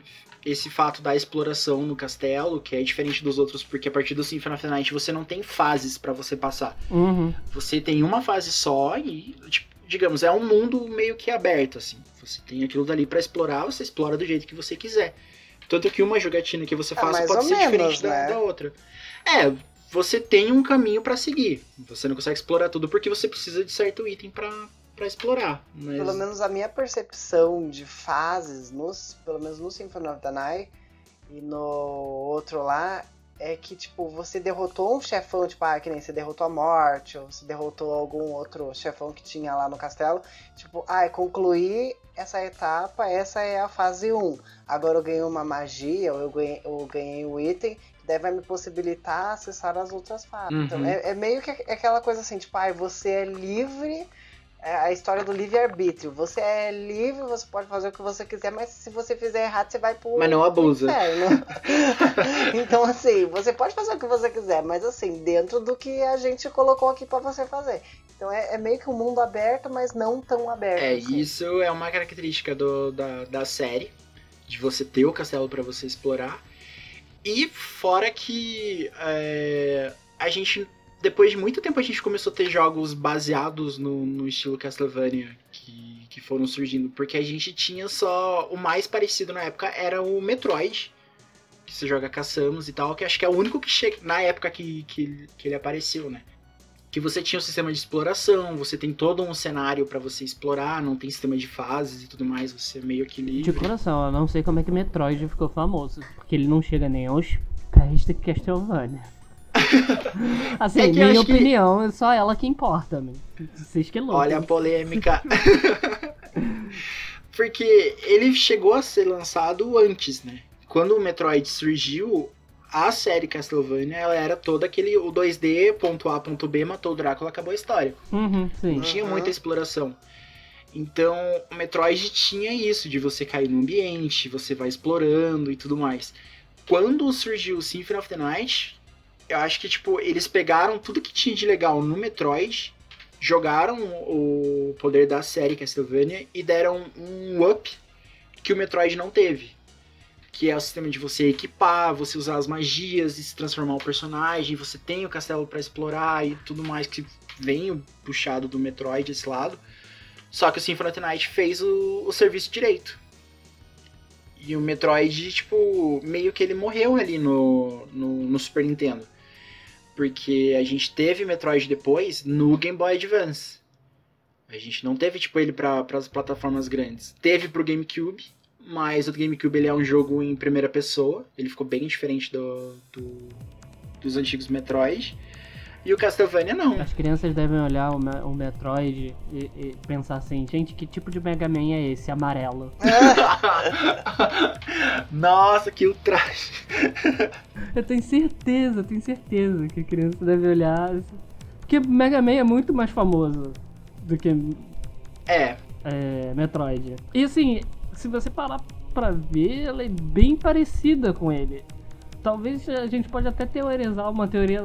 esse fato da exploração no castelo, que é diferente dos outros, porque a partir do Symphony of the Night você não tem fases pra você passar. Uhum. Você tem uma fase só e, tipo, digamos, é um mundo meio que aberto, assim. Você tem aquilo dali pra explorar, você explora do jeito que você quiser. Tanto que uma jogatina que você faça mais pode ser menos, diferente da, né? da outra. É, você tem um caminho pra seguir. Você não consegue explorar tudo porque você precisa de certo item pra pra explorar. Mas... Pelo menos a minha percepção de fases, nos, pelo menos no Symphony of the Night e no outro lá, é que, tipo, você derrotou um chefão, tipo, ah, que nem você derrotou a morte, ou você derrotou algum outro chefão que tinha lá no castelo. Tipo, ah, concluí essa etapa, essa é a fase 1. Agora eu ganhei uma magia, ou eu ganhei, eu ganhei um item, que daí vai me possibilitar acessar as outras fases. Uhum. Então, é, é meio que aquela coisa assim, tipo, ah, você é livre é a história do livre-arbítrio. Você é livre, você pode fazer o que você quiser, mas se você fizer errado, você vai pro. Mas não abusa. inferno. então, assim, você pode fazer o que você quiser, mas assim, dentro do que a gente colocou aqui pra você fazer. Então é, é meio que um mundo aberto, mas não tão aberto. É, assim. isso é uma característica do, da, da série, de você ter o castelo para você explorar. E fora que é, a gente, depois de muito tempo, a gente começou a ter jogos baseados no, no estilo Castlevania que, que foram surgindo, porque a gente tinha só. O mais parecido na época era o Metroid, que você joga Samus e tal, que acho que é o único que chega. Na época que, que, que ele apareceu, né? que você tinha um sistema de exploração, você tem todo um cenário pra você explorar, não tem sistema de fases e tudo mais, você é meio que livre. De coração, eu não sei como é que Metroid ficou famoso. Porque ele não chega nem aos pés de Castlevania. Assim, É minha acho que- opinião, é só ela que importa, mano. Vocês que lutam. Olha a polêmica. Porque ele chegou a ser lançado antes, né? Quando o Metroid surgiu, a série Castlevania, ela era toda aquele o 2D, ponto A, ponto B, matou o Drácula, acabou a história. Uhum, sim. Não tinha Uhum. muita exploração. Então, o Metroid tinha isso, de você cair no ambiente, você vai explorando e tudo mais. Quando surgiu o Symphony of the Night, eu acho que, tipo, eles pegaram tudo que tinha de legal no Metroid, jogaram o poder da série Castlevania e deram um up que o Metroid não teve. Que é o sistema de você equipar, você usar as magias e se transformar o personagem, você tem o castelo pra explorar e tudo mais que vem puxado do Metroid esse lado. Só que o Symphony of the Night fez o, o serviço direito. E o Metroid, tipo, meio que ele morreu ali no, no, no Super Nintendo. Porque a gente teve Metroid depois no Game Boy Advance. A gente não teve, tipo, ele para as plataformas grandes. Teve pro GameCube, mas o GameCube ele é um jogo em primeira pessoa. Ele ficou bem diferente do, do- dos antigos Metroid. E o Castlevania não. As crianças devem olhar o, o Metroid e, e pensar assim, gente, que tipo de Mega Man é esse? Amarelo. Nossa, que ultraje. Eu tenho certeza, tenho certeza que a criança deve olhar. assim. Porque Mega Man é muito mais famoso do que É, é, Metroid. E assim, se você parar pra ver, ela é bem parecida com ele. Talvez a gente pode até teorizar uma teoria,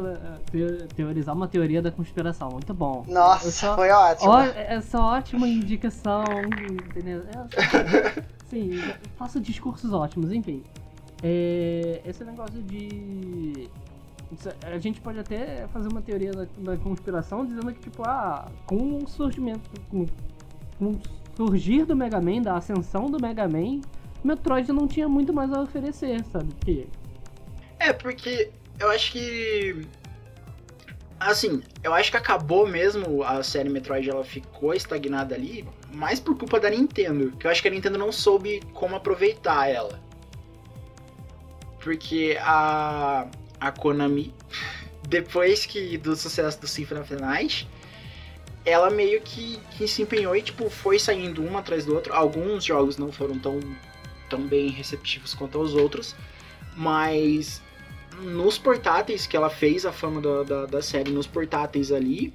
te- teorizar uma teoria da conspiração. Muito bom. Nossa, só- foi ótimo. Ó, essa ótima indicação, entendeu? É, sim, eu faço discursos ótimos, enfim. É, esse negócio de. A gente pode até fazer uma teoria da, da conspiração dizendo que, tipo, ah, com o surgimento. Com, com o surgir do Mega Man, da ascensão do Mega Man, Metroid não tinha muito mais a oferecer, sabe? Porque É, porque eu acho que. Assim, eu acho que acabou mesmo a série Metroid, ela ficou estagnada ali, mais por culpa da Nintendo. Que eu acho que a Nintendo não soube como aproveitar ela. Porque a. A Konami, depois que do sucesso do Symphony of the Night, ela meio que, que se empenhou e tipo, foi saindo um atrás do outro. Alguns jogos não foram tão, tão bem receptivos quanto os outros. Mas nos portáteis que ela fez a fama da, da, da série, nos portáteis ali,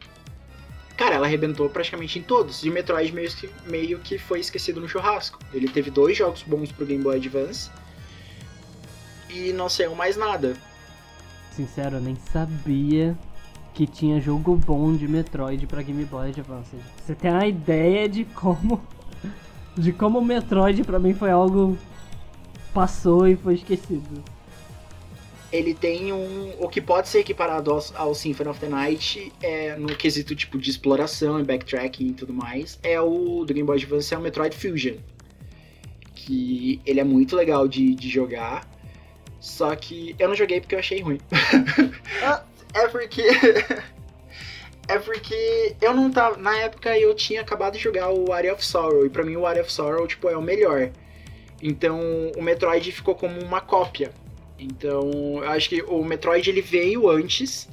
cara, ela arrebentou praticamente em todos. E o Metroid meio que, meio que foi esquecido no churrasco. Ele teve dois jogos bons pro Game Boy Advance e não saiu mais nada. Sincero, eu nem sabia que tinha jogo bom de Metroid pra Game Boy Advance. Você tem uma ideia de como. De como o Metroid pra mim foi algo. Passou e foi esquecido. Ele tem um. O que pode ser equiparado ao, ao Symphony of the Night é, no quesito tipo de exploração e backtracking e tudo mais. É o do Game Boy Advance é o Metroid Fusion. Que ele é muito legal de, de jogar. Só que eu não joguei porque eu achei ruim. Ah. é porque. é porque eu não tava. Na época eu tinha acabado de jogar o Area of Sorrow. E pra mim o Area of Sorrow tipo, é o melhor. Então o Metroid ficou como uma cópia. Então eu acho que o Metroid ele veio antes.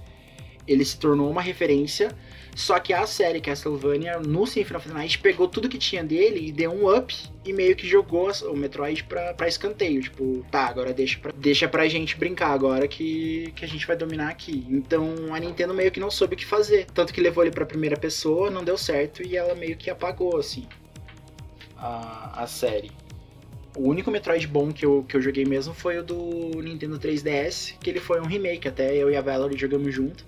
Ele se tornou uma referência. Só que a série Castlevania no Symphony of the Night pegou tudo que tinha dele e deu um up e meio que jogou o Metroid pra, pra escanteio. Tipo, tá, agora deixa pra, deixa pra gente brincar agora que, que a gente vai dominar aqui. Então a Nintendo meio que não soube o que fazer. Tanto que levou ele pra primeira pessoa, não deu certo e ela meio que apagou, assim, a, a série. O único Metroid bom que eu, que eu joguei mesmo foi o do Nintendo 3DS, que ele foi um remake, até eu e a Valerie jogamos junto.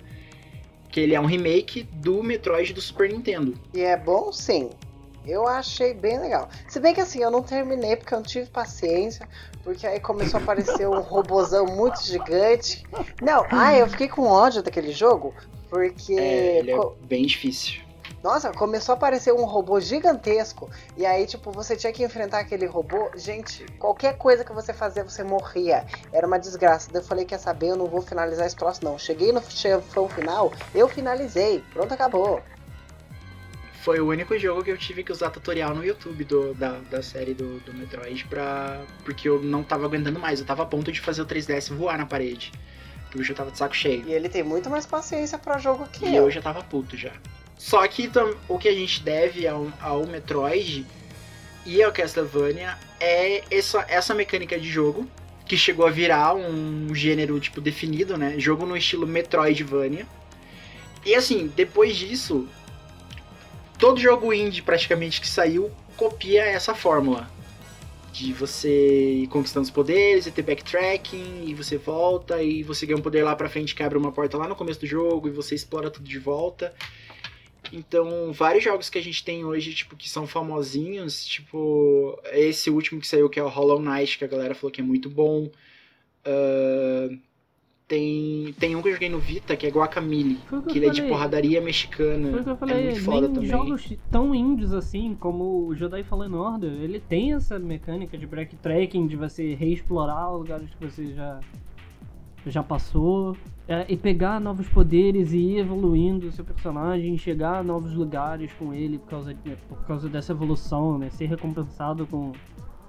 Que ele é um remake do Metroid do Super Nintendo. E é bom sim. Eu achei bem legal. Se bem que assim, eu não terminei porque eu não tive paciência. Porque aí começou a aparecer um robozão muito gigante. Não, ai, eu fiquei com ódio daquele jogo. Porque. É, ele é bem difícil. Nossa, começou a aparecer um robô gigantesco. E aí, tipo, você tinha que enfrentar aquele robô. Gente, qualquer coisa que você fazia, você morria. Era uma desgraça. Daí eu falei, quer saber, eu não vou finalizar esse troço, não. Cheguei no chefão final, eu finalizei. Pronto, acabou. Foi o único jogo que eu tive que usar tutorial no YouTube do- da, da série do, do Metroid pra. Porque eu não tava aguentando mais. Eu tava a ponto de fazer o 3DS voar na parede. Porque eu já tava de saco cheio. E ele tem muito mais paciência pra jogo que E eu. eu já tava puto já. Só que o que a gente deve ao, ao Metroid e ao Castlevania é essa, essa mecânica de jogo que chegou a virar um gênero tipo definido, né? Jogo no estilo Metroidvania. E assim, depois disso, todo jogo indie praticamente que saiu copia essa fórmula. De você ir conquistando os poderes e ter backtracking, e você volta, e você ganha um poder lá pra frente que abre uma porta lá no começo do jogo, e você explora tudo de volta. Então, vários jogos que a gente tem hoje, tipo, que são famosinhos, tipo, esse último que saiu, que é o Hollow Knight, que a galera falou que é muito bom. Uh, tem, tem um que eu joguei no Vita, que é Guacamole, que que ele é de falei. porradaria mexicana. Foi o que eu falei, é muito foda nem também. jogos tão indies assim como o Jedi Fallen Order, ele tem essa mecânica de backtracking, de você reexplorar os lugares que você já, já passou, é, e pegar novos poderes e ir evoluindo o seu personagem, chegar a novos lugares com ele por causa, de- por causa dessa evolução, né? Ser recompensado com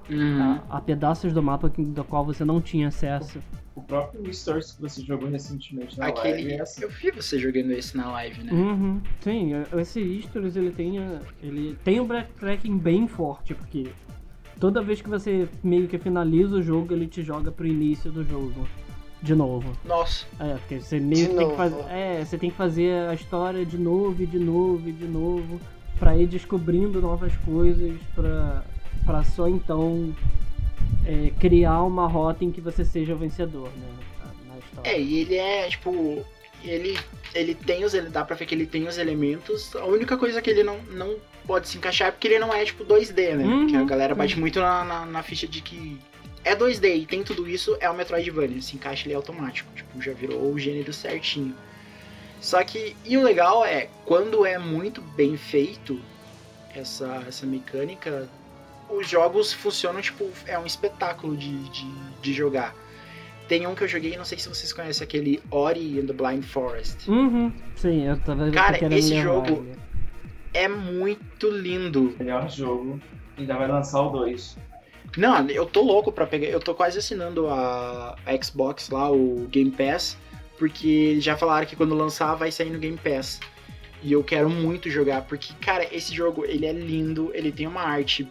Uhum. a, a pedaços do mapa que, do qual você não tinha acesso. O próprio Restores que você jogou recentemente na Aquele. live é assim. Eu vi você jogando esse na live, né? Uhum, sim, esse Histories ele tem, ele tem um backtracking bem forte, porque toda vez que você meio que finaliza o jogo, ele te joga pro início do jogo. De novo. Nossa. É, porque você meio De que tem que fazer. É, você tem que fazer a história de novo e de novo e de novo. Pra ir descobrindo novas coisas pra, pra só então é, criar uma rota em que você seja o vencedor, né? Na, na história. É, e ele é, tipo. Ele, ele tem os. Ele dá pra ver que ele tem os elementos. A única coisa que ele não, não pode se encaixar é porque ele não é, tipo, 2D, né? Uhum, que a galera bate muito na, na, na ficha de que. É 2D e tem tudo isso, é o Metroidvania. Se encaixa ele é automático. Tipo, já virou o gênero certinho. Só que. E o legal é, quando é muito bem feito essa, essa mecânica, os jogos funcionam, tipo, é um espetáculo de, de, de jogar. Tem um que eu joguei, não sei se vocês conhecem, aquele Ori and the Blind Forest. Uhum, sim, eu tava Cara, esse jogo- ele. É muito lindo. Melhor jogo. Ainda vai lançar o 2. Não, eu tô louco pra pegar. Eu tô quase assinando a, Xbox lá, o Game Pass, porque já falaram que quando lançar vai sair no Game Pass. E eu quero muito jogar, porque, cara, esse jogo ele é lindo, ele tem uma arte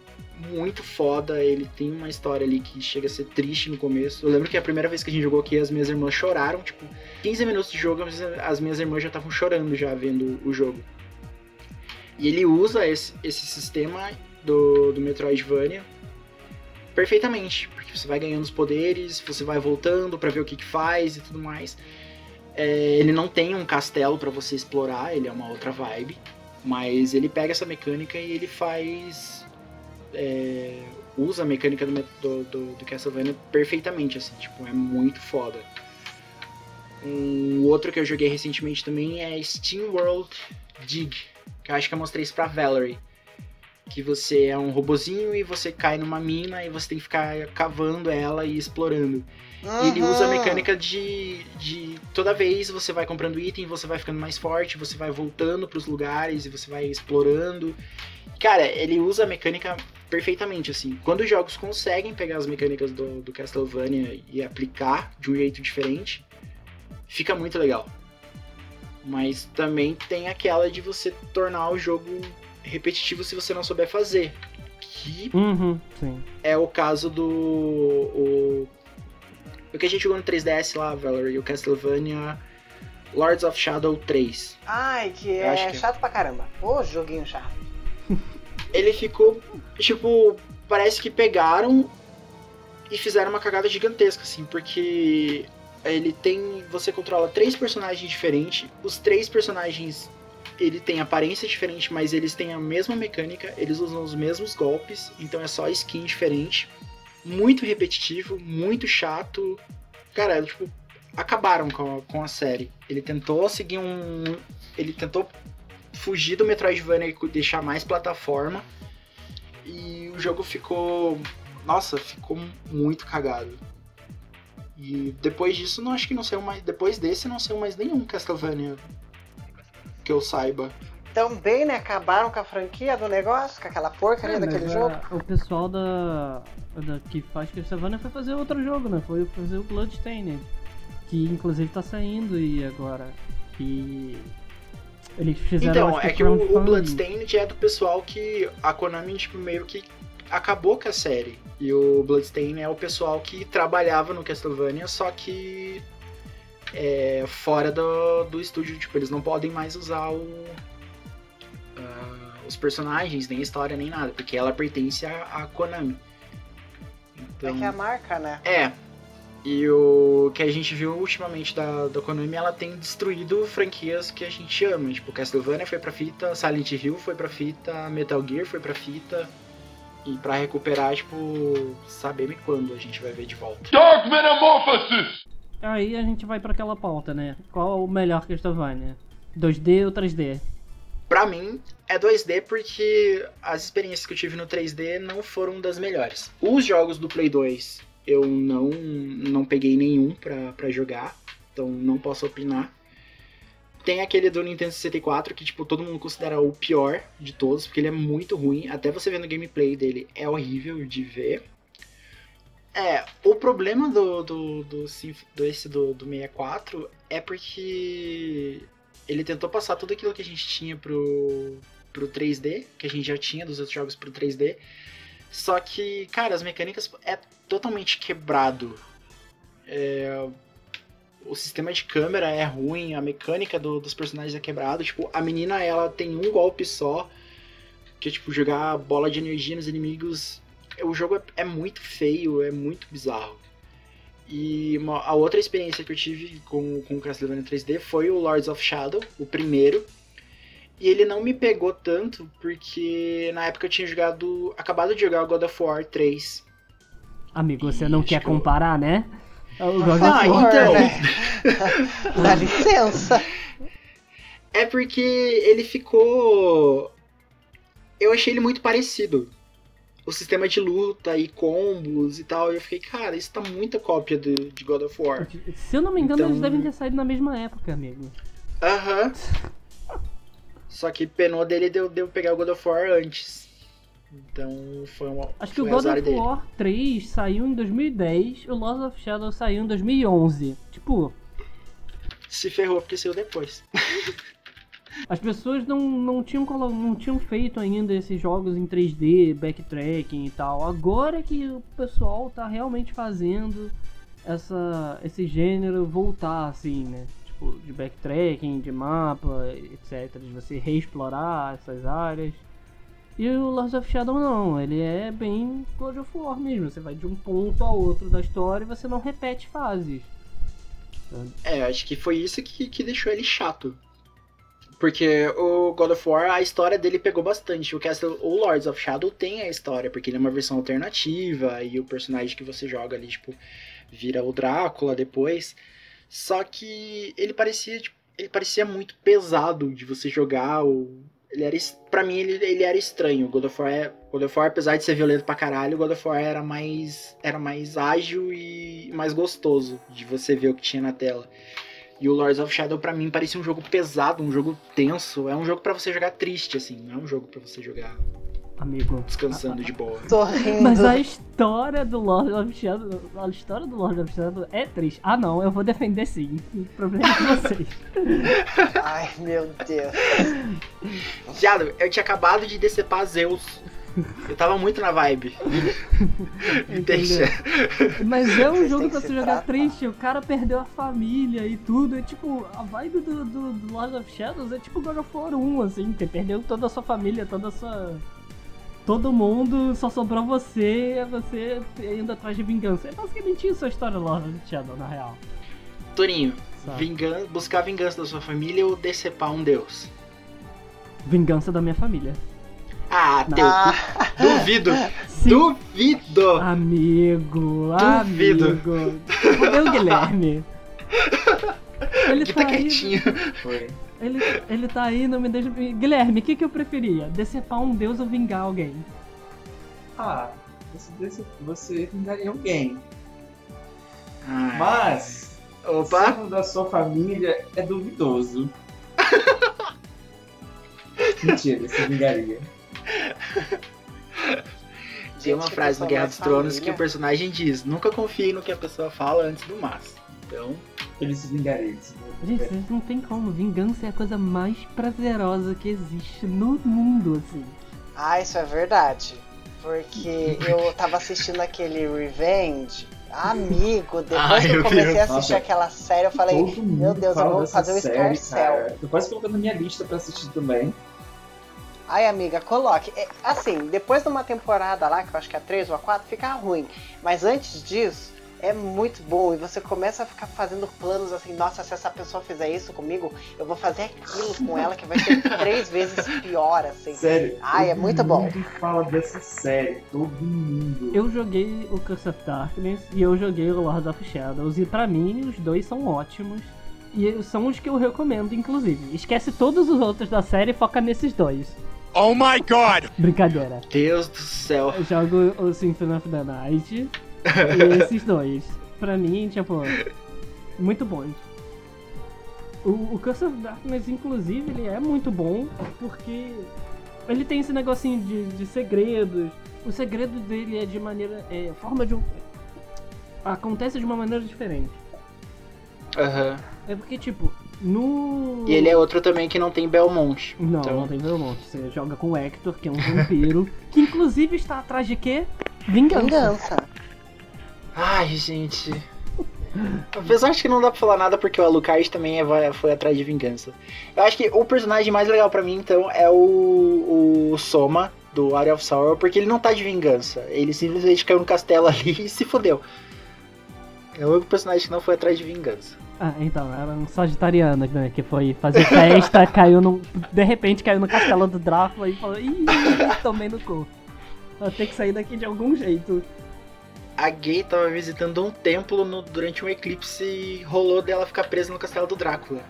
muito foda, ele tem uma história ali que chega a ser triste no começo. Eu lembro que a primeira vez que a gente jogou aqui, as minhas irmãs choraram, tipo, 15 minutos de jogo, as- as minhas irmãs já estavam chorando já vendo o jogo. E ele usa esse, esse sistema do, do Metroidvania perfeitamente, porque você vai ganhando os poderes, você vai voltando pra ver o que, que faz e tudo mais. É, ele não tem um castelo pra você explorar, ele é uma outra vibe, mas ele pega essa mecânica e ele faz. é, usa a mecânica do, me- do, do, do Castlevania perfeitamente, assim, tipo, é muito foda. Um outro que eu joguei recentemente também é Steam World Dig, que eu acho que eu mostrei isso pra Valerie que você é um robozinho e você cai numa mina e você tem que ficar cavando ela e explorando. E ele usa a Uhum. mecânica de, de toda vez você vai comprando item, você vai ficando mais forte, você vai voltando pros lugares e você vai explorando. Cara, ele usa a mecânica perfeitamente, assim. Quando os jogos conseguem pegar as mecânicas do, do Castlevania e aplicar de um jeito diferente, fica muito legal. Mas também tem aquela de você tornar o jogo repetitivo se você não souber fazer. Que Uhum, sim. é o caso do. O, o que a gente jogou no 3DS lá, Valerie, o Castlevania Lords of Shadow 3. Ai, que Eu acho é que é. chato pra caramba. Ô, joguinho chato. Ele ficou, tipo, parece que pegaram e fizeram uma cagada gigantesca, assim, porque ele tem. Você controla três personagens diferentes, os três personagens. Ele tem aparência diferente, mas eles têm a mesma mecânica, eles usam os mesmos golpes, então é só skin diferente. Muito repetitivo, muito chato. Cara, tipo, acabaram com a, com a série. Ele tentou seguir um. Ele tentou fugir do Metroidvania e deixar mais plataforma. E o jogo ficou. Nossa, ficou muito cagado. E depois disso, não acho que não saiu mais. Depois desse, não saiu mais nenhum Castlevania que eu saiba. Também, né? Acabaram com a franquia do negócio, com aquela porcaria É, daquele a- jogo. O pessoal da, da que faz Castlevania foi fazer outro jogo, né? Foi fazer o Bloodstained, que inclusive tá saindo e agora. E eles fizeram Então, é que o, o. Bloodstained é do pessoal que a Konami, tipo, meio que acabou com a série. E o Bloodstain é o pessoal que trabalhava no Castlevania, só que é, fora do, do estúdio, tipo, eles não podem mais usar o, uh, os personagens, nem a história, nem nada, porque ela pertence à, à Konami. Então, é que é a marca, né? É. E o que a gente viu ultimamente da, da Konami, ela tem destruído franquias que a gente ama. Tipo, Castlevania foi pra fita, Silent Hill foi pra fita, Metal Gear foi pra fita. E pra recuperar, tipo, saber-me quando a gente vai ver de volta. Dark Metamorphosis! Aí a gente vai para aquela pauta, né? Qual o melhor Castlevania? 2D ou 3D? Pra mim, é 2D porque as experiências que eu tive no 3D não foram das melhores. Os jogos do Play 2 eu não, não peguei nenhum pra, jogar, então não posso opinar. Tem aquele do Nintendo 64 que, tipo, todo mundo considera o pior de todos, porque ele é muito ruim. Até você vendo o gameplay dele é horrível de ver. É, o problema do, do, do, do esse do, do 64 é porque ele tentou passar tudo aquilo que a gente tinha pro, pro 3D, que a gente já tinha dos outros jogos pro 3D. Só que, cara, as mecânicas é totalmente quebrado. É, o sistema de câmera é ruim, a mecânica do, dos personagens é quebrado. Tipo, a menina ela tem um golpe só, que é tipo jogar bola de energia nos inimigos o jogo é, é muito feio, é muito bizarro. E uma, a outra experiência que eu tive com, com Castlevania 3D foi o Lords of Shadow, o primeiro. E ele não me pegou tanto porque na época eu tinha jogado. acabado de jogar o God of War 3. Amigo, você não quer comparar, né? O God ah, of War, então. Né? Dá licença. É porque ele ficou. Eu achei ele muito parecido o sistema de luta e combos e tal. E eu fiquei, cara, isso tá muita cópia de, de God of War. Se eu não me engano, então... eles devem ter saído na mesma época, amigo. Aham. Só que penou dele deu, deu pegar o God of War antes. Então foi uma. Acho que o God of dele. War 3 saiu em 2010 o Lost of Shadow saiu em 2011. Tipo. Se ferrou porque saiu depois. As pessoas não, não, tinham, não tinham feito ainda esses jogos em 3D, backtracking e tal. Agora que o pessoal tá realmente fazendo essa, esse gênero voltar, assim, né? Tipo, de backtracking, de mapa, etc. De você reexplorar essas áreas. E o Lords of Shadow não, ele é bem God of War mesmo. Você vai de um ponto a outro da história e você não repete fases. É, acho que foi isso que, que deixou ele chato. Porque o God of War, a história dele pegou bastante. O Castle, o Lords of Shadow tem a história, porque ele é uma versão alternativa e o personagem que você joga ali, tipo, vira o Drácula depois. Só que ele parecia, tipo, ele parecia muito pesado de você jogar. O, ele era, pra mim, ele, ele era estranho. God of, War, é, God of War, apesar de ser violento pra caralho, God of War era mais, era mais ágil e mais gostoso de você ver o que tinha na tela. E o Lords of Shadow para mim parecia um jogo pesado, um jogo tenso. É um jogo para você jogar triste, assim. Não é um jogo para você jogar Amigo. Descansando de boa. Tô rindo. Mas a história do Lord of Shadow. A história do Lord of Shadow é triste. Ah não, eu vou defender sim. O problema é de vocês. Ai, meu Deus. Shadow, eu tinha acabado de decepar Zeus. Eu tava muito na vibe. Deixa. Mas é um jogo pra você jogar triste, o cara perdeu a família e tudo. É tipo, a vibe do, do, do Lord of Shadows é tipo God of War 1, assim, você perdeu toda a sua família, toda a sua. Todo mundo, só sobrou você, e você indo atrás de vingança. É basicamente isso a história do Lord of Shadow, na real. Torinho, vingan buscar vingança da sua família ou decepar um deus? Vingança da minha família. Ah, teu ah. Duvido. Sim. Duvido. Amigo, Duvido. amigo. Cadê o Guilherme? Ele tá, tá quietinho. Aí... Ele, ele tá aí, não me deixa. Guilherme, o que, que eu preferia? Decepar um deus ou vingar alguém? Ah, você, você vingaria alguém. Ai. Mas, Opa. o da sua família é duvidoso. Mentira, você vingaria. Tem uma frase no Guerra dos Tronos que o personagem diz: Nunca confie no que a pessoa fala antes do mas. Então. Ele se vingaria. Gente, vocês não tem como. Vingança é a coisa mais prazerosa que existe no mundo, assim. Ah, isso é verdade. Porque eu tava assistindo aquele Revenge. Amigo, depois Ai, que eu comecei Deus. a assistir Nossa. aquela série, eu falei, meu Deus, eu vou fazer o Scarcel. Tô quase colocando na minha lista pra assistir também. Ai, amiga, coloque. É, assim, depois de uma temporada lá, que eu acho que é a 3 ou a 4, fica ruim. Mas antes disso, é muito bom. E você começa a ficar fazendo planos assim, nossa, se essa pessoa fizer isso comigo, eu vou fazer aquilo com ela que vai ser três vezes pior, assim. Sério. Ai, é todo muito bom. mundo fala dessa série. Todo mundo. Eu joguei o Curse of Darkness e eu joguei o Lord of Shadows. E pra mim, os dois são ótimos. E são os que eu recomendo, inclusive. Esquece todos os outros da série e foca nesses dois. Oh my god! Brincadeira. Deus do céu. Eu jogo o Symphony of the Night e esses dois. Pra mim, tipo, muito bons. O, o Curse of Darkness, inclusive, ele é muito bom porque ele tem esse negocinho de, de segredos. O segredo dele é de maneira. É, forma de um. Acontece de uma maneira diferente. Aham. É porque, tipo, no. E ele é outro também que não tem Belmont. Não, Então- não tem Belmont. Você joga com o Hector, que é um vampiro, que inclusive está atrás de quê? Vingança. Vingança. Ai, gente. Apesar de que não dá pra falar nada porque o Alucard também é- foi atrás de vingança. Eu acho que o personagem mais legal pra mim, então, é o, o Soma, do Area of Sorrow, porque ele não tá de vingança. Ele simplesmente caiu no castelo ali e se fodeu. É o único personagem que não foi atrás de vingança. Ah, então, era um sagitariano, né? Que foi fazer festa, caiu no. De repente caiu no castelo do Drácula e falou, ih, tomei no cu. Vou ter que sair daqui de algum jeito. A Gay tava visitando um templo no- durante um eclipse e rolou dela ficar presa no castelo do Drácula.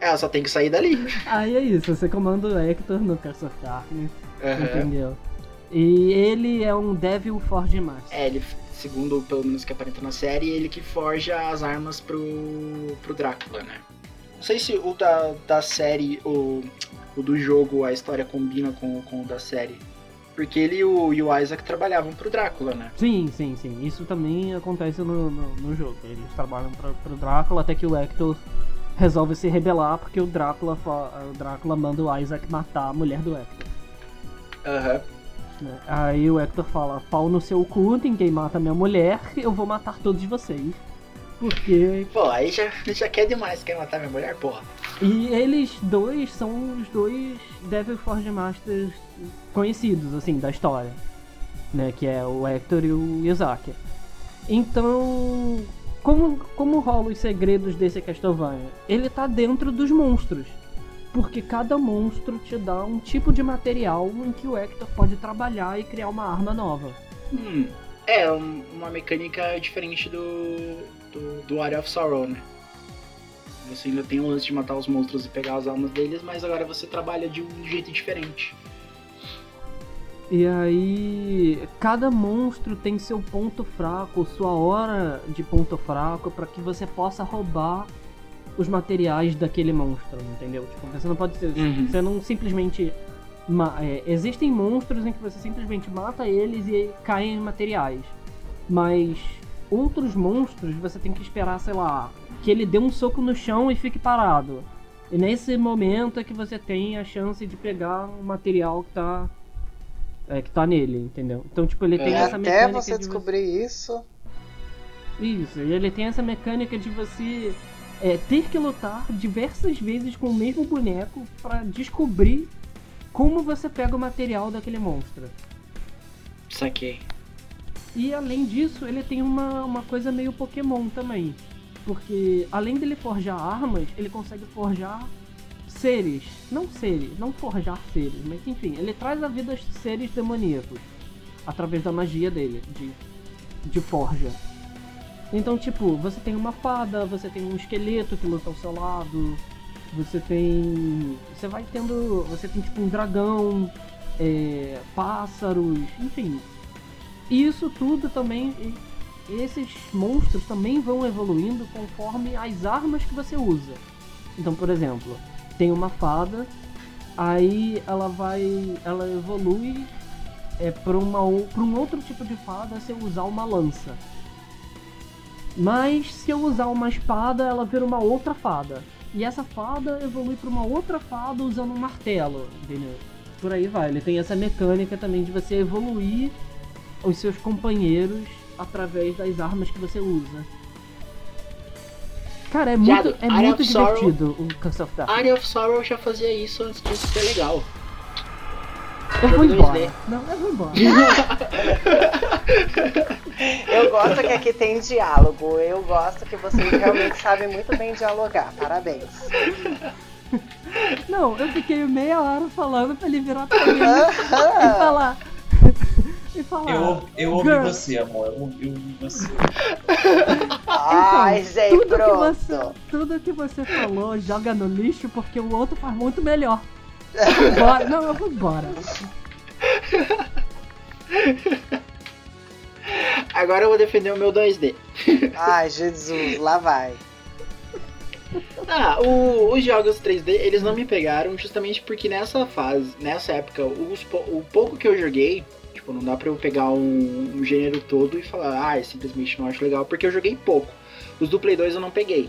Ela só tem que sair dali. Aí é isso, você comanda o Hector no of Darkness, Aham. entendeu? E ele é um Devil Forge Master. É, ele, segundo pelo menos que aparenta na série, ele que forja as armas pro, pro Drácula, né? Não sei se o da, da série, o, o do jogo, a história combina com, com o da série. Porque ele e o, e o Isaac trabalhavam pro Drácula, né? Sim, sim, sim. Isso também acontece no, no, no jogo. Eles trabalham pra, pro Drácula até que o Hector resolve se rebelar porque o Drácula, o Drácula manda o Isaac matar a mulher do Hector. Aham. né? Aí o Hector fala, pau no seu cu, ninguém mata minha mulher, eu vou matar todos vocês. Porque. Pô, aí já, já quer demais, quer matar minha mulher, porra. E eles dois são os dois Devil Forge Masters conhecidos, assim, da história. Né? Que é o Hector e o Isaac. Então. Como, como rolam os segredos desse Castlevania? Ele tá dentro dos monstros. Porque cada monstro te dá um tipo de material em que o Hector pode trabalhar e criar uma arma nova. Hum, é, um- uma mecânica diferente do, do, do Area of Sorrow, né? Você ainda tem o lance de matar os monstros e pegar as almas deles, mas agora você trabalha de um jeito diferente. E aí, cada monstro tem seu ponto fraco, sua hora de ponto fraco, para que você possa roubar os materiais daquele monstro, entendeu? Tipo, você não pode ser. Uhum. Você não simplesmente. ma- é, existem monstros em que você simplesmente mata eles e caem em materiais. Mas outros monstros você tem que esperar, sei lá, que ele dê um soco no chão e fique parado. E nesse momento é que você tem a chance de pegar o material que tá é, que tá nele, entendeu? Então, tipo, ele tem É, essa Até mecânica você de descobrir isso. Isso, e ele tem essa mecânica de você é, ter que lutar diversas vezes com o mesmo boneco pra descobrir como você pega o material daquele monstro. Saquei. E além disso, ele tem uma, uma coisa meio Pokémon também. Porque além dele forjar armas, ele consegue forjar seres. Não seres, não forjar seres, mas enfim, ele traz à vida seres demoníacos. Através da magia dele, de, de forja. Então, tipo, você tem uma fada, você tem um esqueleto que luta ao seu lado, você tem. Você vai tendo. Você tem tipo um dragão, é, pássaros, enfim. Isso tudo também. Esses monstros também vão evoluindo conforme as armas que você usa. Então, por exemplo, tem uma fada, aí ela vai. Ela evolui é, para um outro tipo de fada se eu usar uma lança. Mas se eu usar uma espada, ela vira uma outra fada. E essa fada evolui para uma outra fada usando um martelo, entendeu? por aí vai. Ele tem essa mecânica também de você evoluir os seus companheiros através das armas que você usa. Cara, é muito, é muito of Sorrow- divertido o Curse of Darkness. Area of Sorrow já fazia isso antes disso ser legal. Eu vou embora. 2D. Não, eu vou embora. Eu gosto que aqui tem diálogo. Eu gosto que vocês realmente sabem muito bem dialogar. Parabéns. Não, eu fiquei meia hora falando pra ele virar pra mim e falar. e falar. Eu, eu ouvi "Girl, você, amor. Eu ouvi, eu ouvi você. Ai, Então, gente, tudo que, você, tudo que você falou joga no lixo porque o outro faz muito melhor. Bora. Não, eu vou embora. Agora eu vou defender o meu 2D. Ai, Jesus, lá vai. Ah, o- os jogos 3D, eles não me pegaram justamente porque nessa fase, nessa época, os o pouco que eu joguei, tipo, não dá pra eu pegar um, um gênero todo e falar, ah, eu simplesmente não acho legal, porque eu joguei pouco. Os do Play 2 eu não peguei.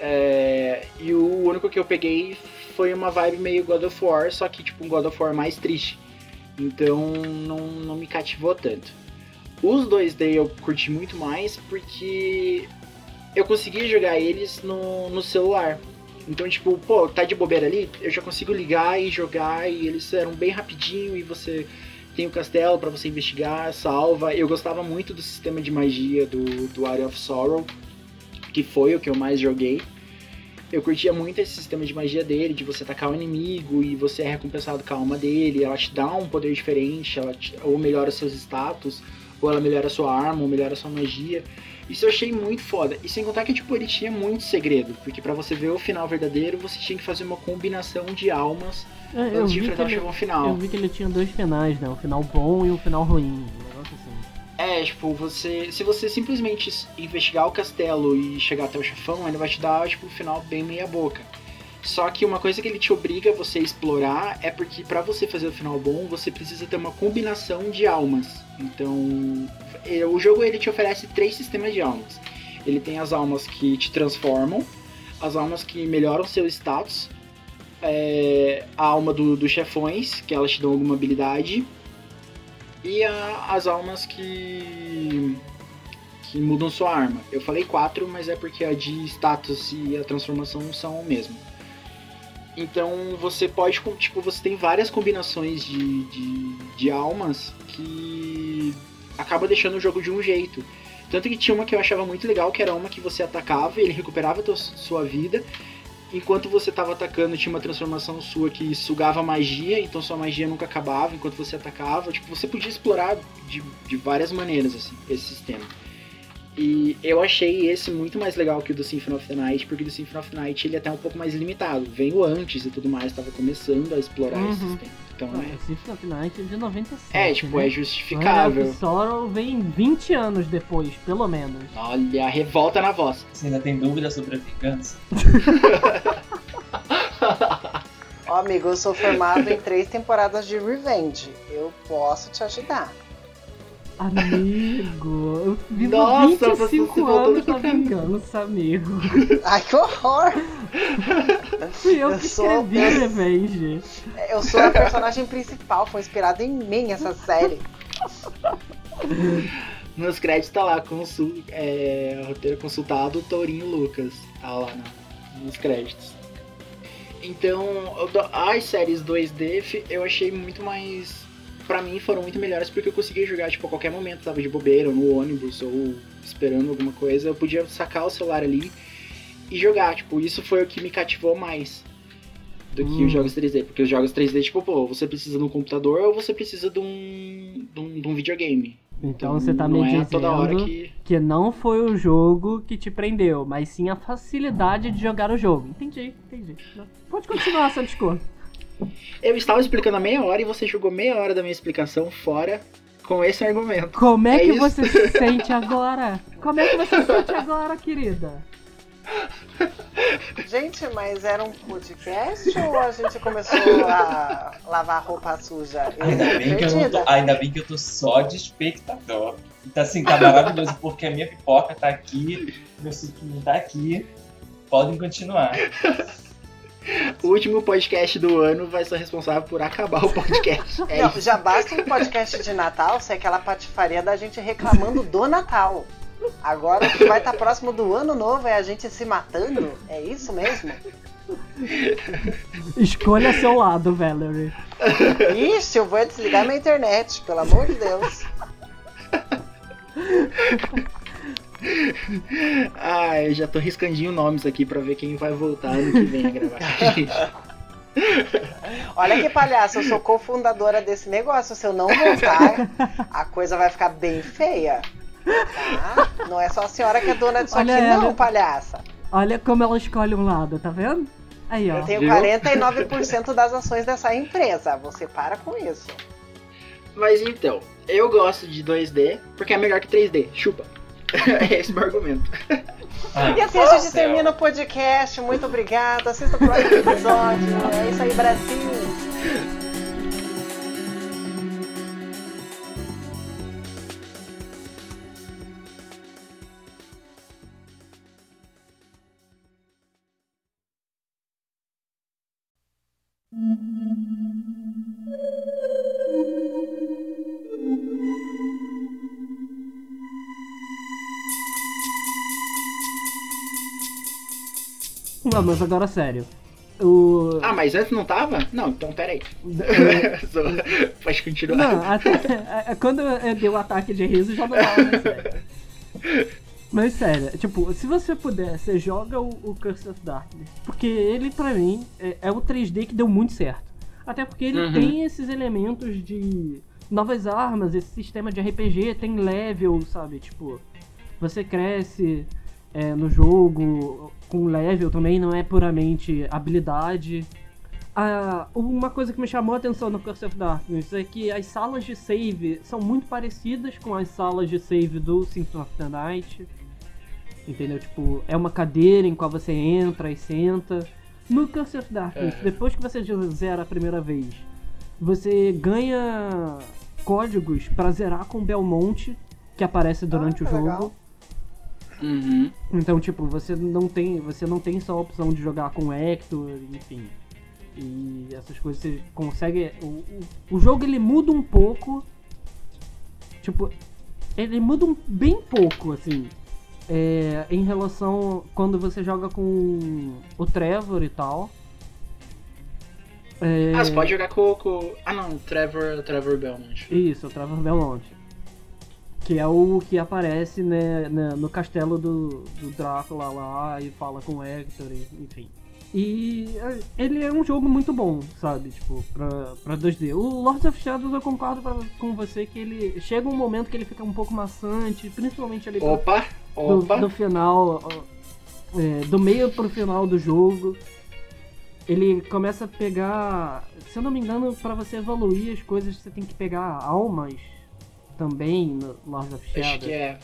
É, e o único que eu peguei foi uma vibe meio God of War, só que tipo um God of War mais triste. Então não, não me cativou tanto. Os 2D eu curti muito mais porque eu consegui jogar eles no, no celular. Então, tipo, pô, tá de bobeira ali, eu já consigo ligar e jogar e eles eram bem rapidinho e você tem o castelo pra você investigar, salva. Eu gostava muito do sistema de magia do, do Area of Sorrow, que foi o que eu mais joguei. Eu curtia muito esse sistema de magia dele, de você atacar o inimigo e você é recompensado com a alma dele, ela te dá um poder diferente, ela te- ou melhora seus status, ou ela melhora sua arma, ou melhora sua magia. Isso eu achei muito foda. E sem contar que, tipo, ele tinha muito segredo. Porque pra você ver o final verdadeiro, você tinha que fazer uma combinação de almas É, antes de enfrentar o chefão final. eu vi que ele tinha dois finais, né? Um final bom e um final ruim. Um negócio assim. É, tipo, você. Se você simplesmente investigar o castelo e chegar até o chefão, ele vai te dar, tipo, um final bem meia boca. Só que uma coisa que ele te obriga a você explorar é porque pra você fazer o final bom, você precisa ter uma combinação de almas. Então, é, o jogo ele te oferece três sistemas de almas. Ele tem as almas que te transformam, as almas que melhoram seu status, é, a alma do- dos chefões, que elas te dão alguma habilidade, e a- as almas que que mudam sua arma. Eu falei quatro, mas é porque a de status e a transformação são o mesmo. Então você pode, tipo, você tem várias combinações de, de, de almas que acaba deixando o jogo de um jeito. Tanto que tinha uma que eu achava muito legal, que era uma que você atacava e ele recuperava tua- sua vida. Enquanto você estava atacando, tinha uma transformação sua que sugava magia, então sua magia nunca acabava enquanto você atacava. Tipo, você podia explorar de, de várias maneiras, assim, esse sistema. E eu achei esse muito mais legal que o do Symphony of the Night, porque o do Symphony of the Night ele é até um pouco mais limitado. Veio antes e tudo mais, estava começando a explorar esse Uhum. sistema. Então Ah, é, o Symphony of the Night é de 97. é, tipo, né? é justificável. of Sorrow vem 20 anos depois, pelo menos. Olha, a revolta na voz. Você ainda tem dúvida sobre a vingança? Ó, amigo, eu sou formado em três temporadas de Revenge. Eu posso te ajudar. Amigo, eu vivo Nossa, você 25 se voltou anos da vingança, amigo. Ai, que horror! Fui eu Eu que sou- escrevi Revenge. Eu sou a personagem principal, foi inspirada em mim essa série. Nos créditos tá lá, consul, é, roteiro consultado, Tourinho Lucas. Tá lá na- nos créditos. Então, as séries 2D fi- eu achei muito mais. Pra mim foram muito melhores porque eu conseguia jogar tipo, a qualquer momento, tava de bobeira, ou no ônibus, ou esperando alguma coisa. Eu podia sacar o celular ali e jogar. Tipo, isso foi o que me cativou mais do que Hum. os jogos 3D. Porque os jogos 3D, tipo, pô, você precisa de um computador ou você precisa de um, de um, de um videogame. Então você tá me dizendo é toda hora que. que não foi o jogo que te prendeu, mas sim a facilidade de jogar o jogo. Entendi, entendi. Pode continuar, Santisco. Eu estava explicando a meia hora e você jogou meia hora da minha explicação fora com esse argumento. Como é, É que isso. você se sente agora? Como é que você se sente agora, querida? Gente, mas era um podcast ou a gente começou a lavar roupa suja? Ainda bem, que eu tô, ainda bem que eu tô só de espectador. Então, assim, tá maravilhoso, porque a minha pipoca tá aqui, meu suquinho tá aqui. Podem continuar. O último podcast do ano vai ser responsável por acabar o podcast. É Não, isso. já basta um podcast de Natal ser aquela patifaria da gente reclamando do Natal. Agora o que vai estar próximo do ano novo é a gente se matando? É isso mesmo? Escolha seu lado, Valerie. Ixi, eu vou desligar minha internet, pelo amor de Deus. Ah, eu já tô riscandinho nomes aqui pra ver quem vai voltar ano que vem a gravar com a gente. Olha que palhaço, eu sou cofundadora desse negócio. Se eu não voltar, a coisa vai ficar bem feia. Tá? Não é só a senhora que é dona disso Olha aqui, ela. não, palhaça. Olha como ela escolhe um lado, tá vendo? Aí, ó. Eu tenho Viu? 49% das ações dessa empresa. Você para com isso. Mas então, eu gosto de 2D porque é melhor que 3D. Chupa. É esse o meu argumento. E assim a gente termina o podcast. Muito obrigada. Assista o próximo episódio. É isso aí, Brasil. Não, mas agora sério. O. Ah, mas antes não tava? Não, então peraí. Só- Pode continuar. Não, até, é- é quando eu dei o ataque de riso já não tava mais sério. Mas sério, tipo, se você puder, você joga o, o Curse of Darkness. Porque ele, pra mim, é, é o 3D que deu muito certo. Até porque ele Uhum. tem esses elementos de novas armas, esse sistema de RPG, tem level, sabe? Tipo, você cresce é, no jogo com level também, não é puramente habilidade. Ah, uma coisa que me chamou a atenção no Curse of Darkness é que as salas de save são muito parecidas com as salas de save do Symphony of the Night. Entendeu? Tipo, é uma cadeira em qual você entra e senta. No Curse of Darkness, É. depois que você zera a primeira vez, você ganha códigos pra zerar com Belmonte, que aparece durante Ah, o jogo. legal. Uhum. Então, tipo, você não tem, você não tem só a opção de jogar com Hector, enfim. E essas coisas você consegue. O, o, o jogo ele muda um pouco. Tipo, ele muda um, bem pouco, assim. é, em relação quando você joga com o Trevor e tal. É, Ah, você pode jogar com, com. Ah não, Trevor, Trevor Belmont. Isso, o Trevor Belmonte. Que é o que aparece né, né, no castelo do, do Drácula lá e fala com o Hector, e- enfim. E é, ele é um jogo muito bom, sabe? Tipo, pra, pra 2D. O Lords of Shadows eu concordo pra- com você que ele chega um momento que ele fica um pouco maçante, principalmente ali Opa, do, opa. do final, é, do meio pro final do jogo. Ele começa a pegar, se eu não me engano, pra você evoluir as coisas, você tem que pegar almas também no Lords of Shadows. Acho que é.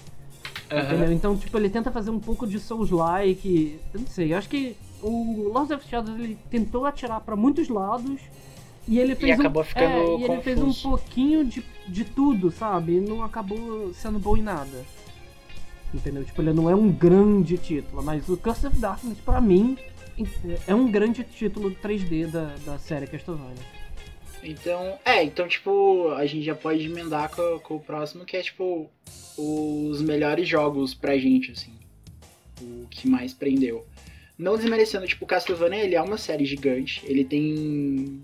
Aham. Então, tipo, ele tenta fazer um pouco de Souls-like. Eu não sei, eu acho que o Lords of Shadows ele tentou atirar pra muitos lados e ele fez acabou um, ficando é, e ele fez um pouquinho de, de tudo, sabe? E não acabou sendo bom em nada. Entendeu? Tipo, ele não é um grande título, mas o Curse of Darkness, pra mim, é um grande título 3D da, da série Castlevania. Então, é, então, tipo, a gente já pode emendar com, com o próximo, que é, tipo, os melhores jogos pra gente, assim. O que mais prendeu. Não desmerecendo, tipo, o Castlevania, ele é uma série gigante, ele tem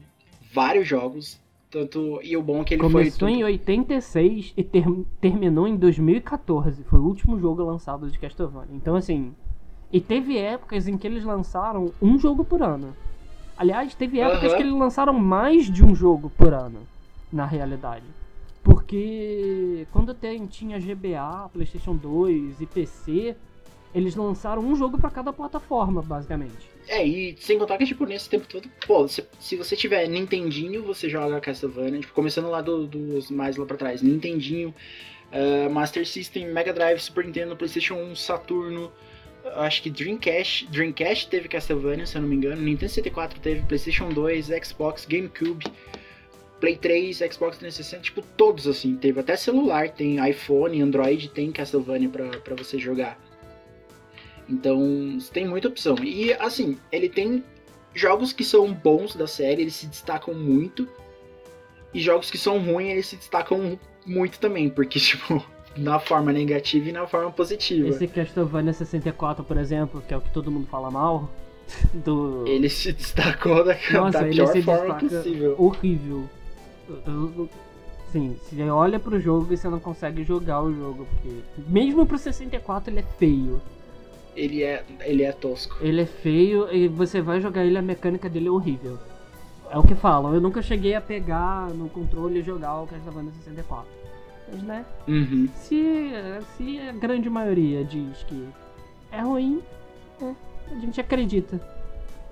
vários jogos, tanto, e o bom é que ele Começou foi... em 86 e ter- terminou em 2014. Foi o último jogo lançado de Castlevania. Então, assim. E teve épocas em que eles lançaram um jogo por ano. Aliás, teve épocas Aham. que eles lançaram mais de um jogo por ano, na realidade. Porque quando tem, tinha GBA, PlayStation 2 e PC, eles lançaram um jogo pra cada plataforma, basicamente. É, e sem contar que, tipo, nesse tempo todo, pô, se, se você tiver Nintendinho, você joga Castlevania, tipo, começando lá do- dos mais lá pra trás, Nintendinho, eh, Master System, Mega Drive, Super Nintendo, Playstation 1, Saturno, acho que Dreamcast, Dreamcast teve Castlevania, se eu não me engano, Nintendo 64 teve, Playstation 2, Xbox, GameCube, Play 3, Xbox 360, tipo, todos assim, teve até celular, tem iPhone, Android, tem Castlevania pra você jogar. Então, tem muita opção. E assim, ele tem jogos que são bons da série, eles se destacam muito. E jogos que são ruins, eles se destacam muito também, porque, tipo, na forma negativa e na forma positiva. Esse Castlevania 64, por exemplo, que é o que todo mundo fala mal, do... Ele se destacou da, Nossa, da pior se forma possível. horrível. Sim, você olha pro jogo e você não consegue jogar o jogo, porque mesmo pro 64 ele é feio. Ele é, ele é tosco. Ele é feio e você vai jogar ele, a mecânica dele é horrível. É o que falam, eu nunca cheguei a pegar no controle e jogar o Castlevania 64. Mas né, Uhum. se, se a grande maioria diz que é ruim, é, a gente acredita.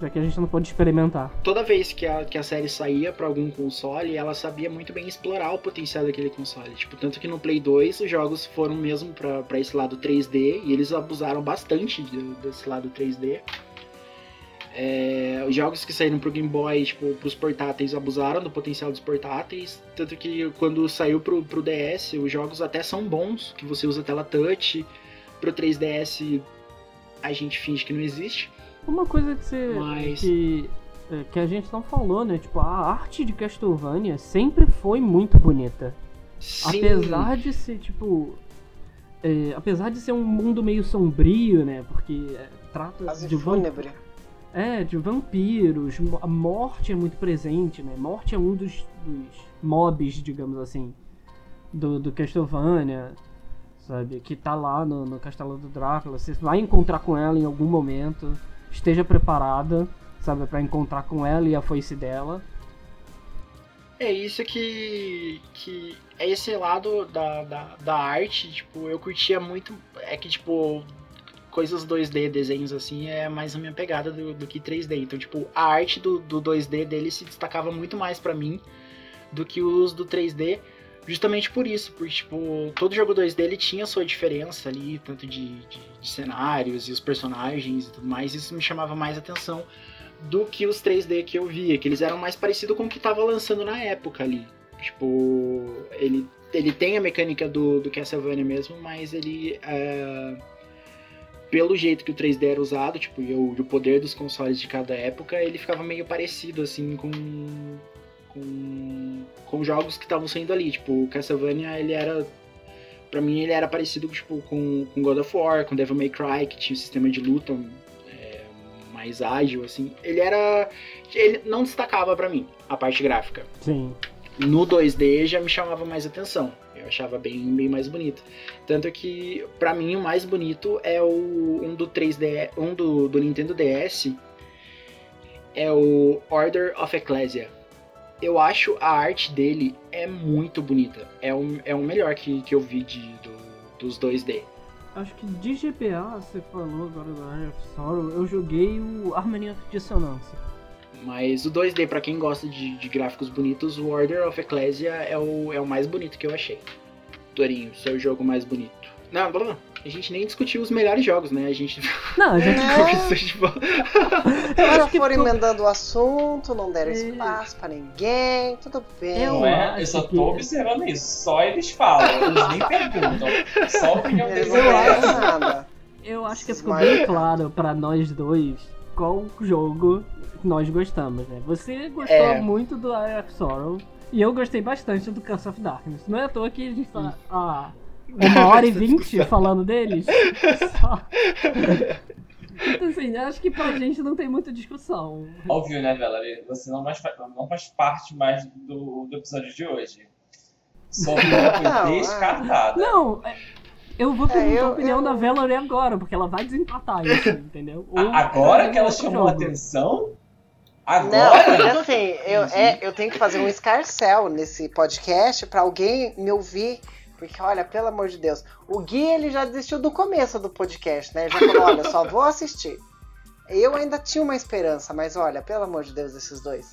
Já que a gente não pode experimentar. Toda vez que a, que a série saía pra algum console, ela sabia muito bem explorar o potencial daquele console. Tipo, tanto que no Play 2 os jogos foram mesmo pra, pra esse lado 3D e eles abusaram bastante de- desse lado 3D. É, os jogos que saíram pro Game Boy, tipo, pros portáteis, abusaram do potencial dos portáteis. Tanto que quando saiu pro, pro DS, os jogos até são bons, que você usa tela touch. Pro 3DS a gente finge que não existe. Uma coisa que você. Mas- Que, é, que a gente não falou, né? Tipo, a arte de Castlevania sempre foi muito bonita. Sim. Apesar de ser, tipo. é, apesar de ser um mundo meio sombrio, né? Porque é, trata Quase de, van- fúnebre. É, de vampiros, a morte é muito presente, né? Morte é um dos, dos mobs, digamos assim, do, do Castlevania, sabe? Que tá lá no, no Castelo do Drácula. Você vai encontrar com ela em algum momento. Esteja preparada, sabe? Pra encontrar com ela e a foice dela. É isso que. que é esse lado da, da, da arte, tipo, eu curtia muito. É que, tipo, coisas 2D, desenhos assim, é mais a minha pegada do, do que 3D. Então, tipo, a arte do, do 2D dele se destacava muito mais pra mim do que os do 3D. Justamente por isso, porque, tipo, todo jogo 2D ele tinha sua diferença ali, tanto de, de, de cenários e os personagens e tudo mais, isso me chamava mais atenção do que os 3D que eu via, que eles eram mais parecidos com o que tava lançando na época ali. Tipo, ele, ele tem a mecânica do, do Castlevania mesmo, mas ele. é, pelo jeito que o 3D era usado, tipo, e o, e o poder dos consoles de cada época, ele ficava meio parecido, assim, com. com, com jogos que estavam saindo ali. Tipo, o Castlevania, ele era. Pra mim, ele era parecido tipo, com, com God of War, com Devil May Cry, que tinha um sistema de luta é, mais ágil, assim. Ele era. Ele não destacava pra mim a parte gráfica. Sim. No 2D já me chamava mais atenção. Eu achava bem, bem mais bonito. Tanto que, pra mim, o mais bonito é o um do 3D, um do, do Nintendo DS. É o Order of Ecclesia. Eu acho a arte dele é muito bonita. É o, é o melhor que, que eu vi de, do- dos 2D. Acho que de GBA, você falou agora do Eye of Sorrow, eu joguei o Harmony of Dissonance. Mas o 2D, pra quem gosta de, de gráficos bonitos, o Order of Ecclesia é o, é o mais bonito que eu achei. Torinho, seu jogo mais bonito. Não, não, não. A gente nem discutiu os melhores jogos, né? A gente Não, a gente. Não. conversou de boa. Já acho que foram emendando o assunto, não deram É. espaço pra ninguém, tudo bem. Eu Não é? Eu só tô observando isso. Só eles falam, eles nem perguntam. Só a opinião Eles deles é nada. Eu acho que ficou Mas- bem claro pra nós dois qual jogo nós gostamos, né? Você gostou É. muito do Eye of Sorrow e eu gostei bastante do Curse of Darkness. Não é à toa que a gente tá há uma hora e vinte falando deles. Só. Então, assim, acho que pra gente não tem muita discussão. Óbvio, né, Valerie? Você não, mais não faz parte mais do, do episódio de hoje. Não, foi é. descartada. Não, é- eu vou perguntar eu- a opinião eu- da Valerie agora, porque ela vai desempatar isso, entendeu? Ou Agora que ela chamou a jogo. Atenção? Não, Agora? assim, eu, é, eu tenho que fazer um escarcel nesse podcast pra alguém me ouvir. Porque, olha, pelo amor de Deus, o Gui ele já desistiu do começo do podcast, né? Ele já falou, olha, só vou assistir. Eu ainda tinha uma esperança, mas olha, pelo amor de Deus, esses dois.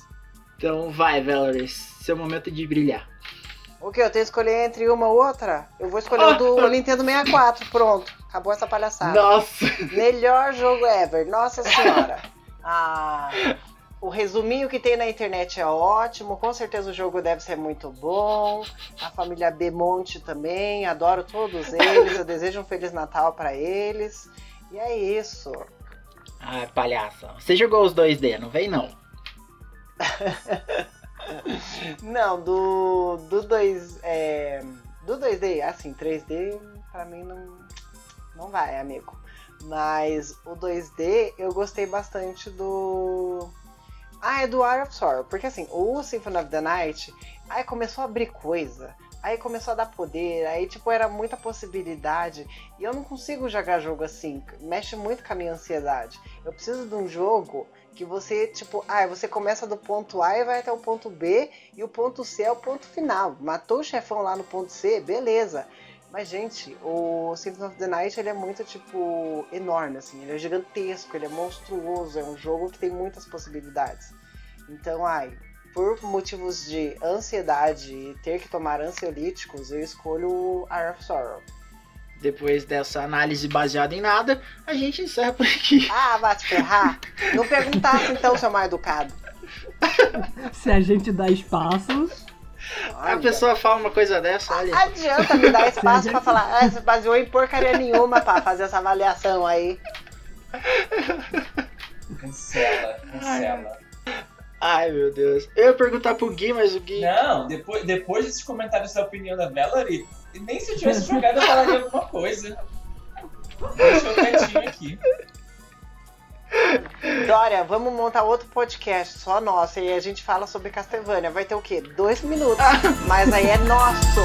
Então vai, Valerie. Seu momento de brilhar. O que? Eu tenho que escolher entre uma ou outra? Eu vou escolher o do Nintendo 64, pronto. Acabou essa palhaçada. Nossa! Melhor jogo ever, nossa senhora. Ah, o resuminho que tem na internet é ótimo, com certeza o jogo deve ser muito bom. A família Bemonte também, adoro todos eles, eu desejo um Feliz Natal pra eles. E é isso. Ah, palhaça. Você jogou os 2D, não vem não? não, do, do 2. É, do 2D, assim, 3D pra mim não, não vai, amigo. Mas o 2D eu gostei bastante do. Ah, é do Art of Sorrow. Porque assim, o Symphony of the Night, aí começou a abrir coisa. Aí começou a dar poder, aí tipo, era muita possibilidade. E eu não consigo jogar jogo assim. Mexe muito com a minha ansiedade. Eu preciso de um jogo que você, tipo, ah, você começa do ponto A e vai até o ponto B, e o ponto C é o ponto final. Matou o chefão lá no ponto C, beleza. Mas, gente, o Symphony of the Night ele é muito, tipo, enorme, assim. Ele é gigantesco, ele é monstruoso, é um jogo que tem muitas possibilidades. Então, ai, por motivos de ansiedade e ter que tomar ansiolíticos, eu escolho o Art of Sorrow. Depois dessa análise baseada em nada, a gente encerra por aqui. Ah, vai te ferrar. Não perguntasse então, seu mal educado. Se a gente dá espaço. Olha. A pessoa fala uma coisa dessa, olha. Adianta me dar espaço pra falar. Ah, você baseou em porcaria nenhuma pra fazer essa avaliação aí. Cancela, cancela. Ai, meu Deus. Eu ia perguntar pro Gui, mas o Gui. Não, depois, depois desses comentários da opinião da Valerie, nem se eu tivesse jogado eu falaria alguma coisa. Deixa eu quietinho aqui. Dória, vamos montar outro podcast só nosso e a gente fala sobre Castlevania. Vai ter o quê? Dois minutos. Mas aí é nosso.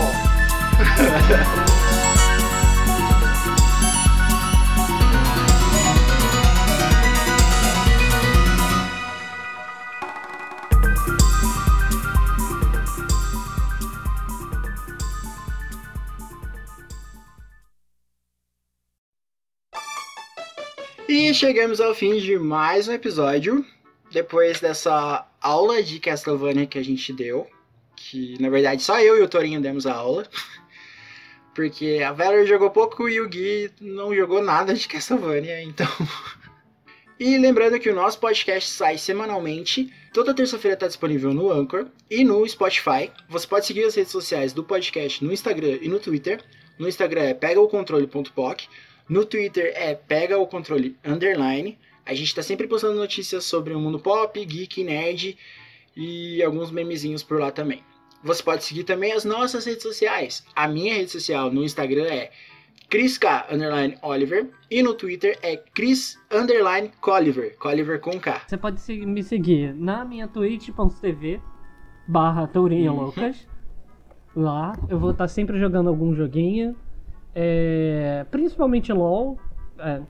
E chegamos ao fim de mais um episódio. Depois dessa aula de Castlevania que a gente deu. Que na verdade só eu e o Torinho demos a aula. Porque a Valerie jogou pouco e o Gui não jogou nada de Castlevania, então. E lembrando que o nosso podcast sai semanalmente. Toda terça-feira está disponível no Anchor e no Spotify. Você pode seguir as redes sociais do podcast no Instagram e no Twitter. No Instagram é pegaocontrole.poc. No Twitter é pega o controle underline. A gente tá sempre postando notícias sobre o mundo pop, geek, nerd e alguns memezinhos por lá também. Você pode seguir também as nossas redes sociais. A minha rede social no Instagram é ChrisK Oliver e no Twitter é Chris underline com K. Você pode me seguir na minha twitch.tv barra uhum. Lucas. Lá eu vou estar tá sempre jogando algum joguinho é, principalmente LOL, é,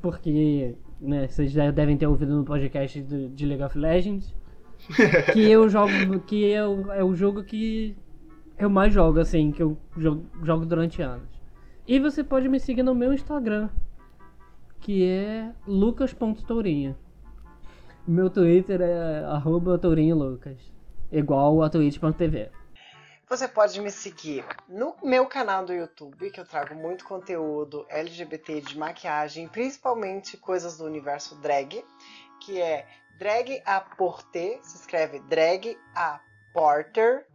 porque né, vocês já devem ter ouvido no podcast de, de League of Legends. que eu jogo. Que eu, é o jogo que eu mais jogo, assim, que eu jogo, jogo durante anos. E você pode me seguir no meu Instagram, que é lucas.tourinha. Meu Twitter é arroba tourinholucas, igual a twitch.tv. Você pode me seguir no meu canal do YouTube, que eu trago muito conteúdo LGBT de maquiagem, principalmente coisas do universo drag, que é Drag a Porter, se escreve Drag a Porter,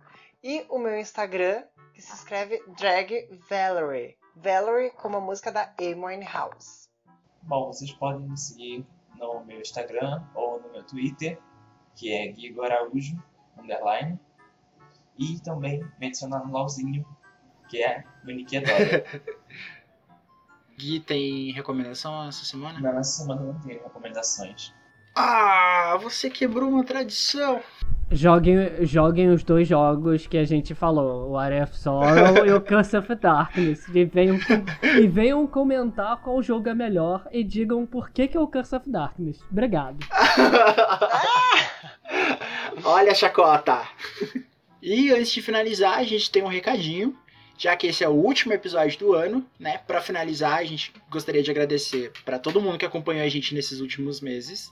e o meu Instagram, que se escreve Drag Valerie. Valerie como a música da Amy House. Bom, vocês podem me seguir no meu Instagram ou no meu Twitter, que é Guigo Araújo, underline e também me adicionar no LOLzinho, que é o Adora. Gui, tem recomendação essa semana? Não, essa semana não tem recomendações. Ah, você quebrou uma tradição. Joguem, joguem os dois jogos que a gente falou, o Area of Sorrow e o Curse of Darkness. E venham, e venham comentar qual jogo é melhor e digam por que, que é o Curse of Darkness. Obrigado. Olha a chacota. E antes de finalizar, a gente tem um recadinho, já que esse é o último episódio do ano, né? Para finalizar, a gente gostaria de agradecer para todo mundo que acompanhou a gente nesses últimos meses,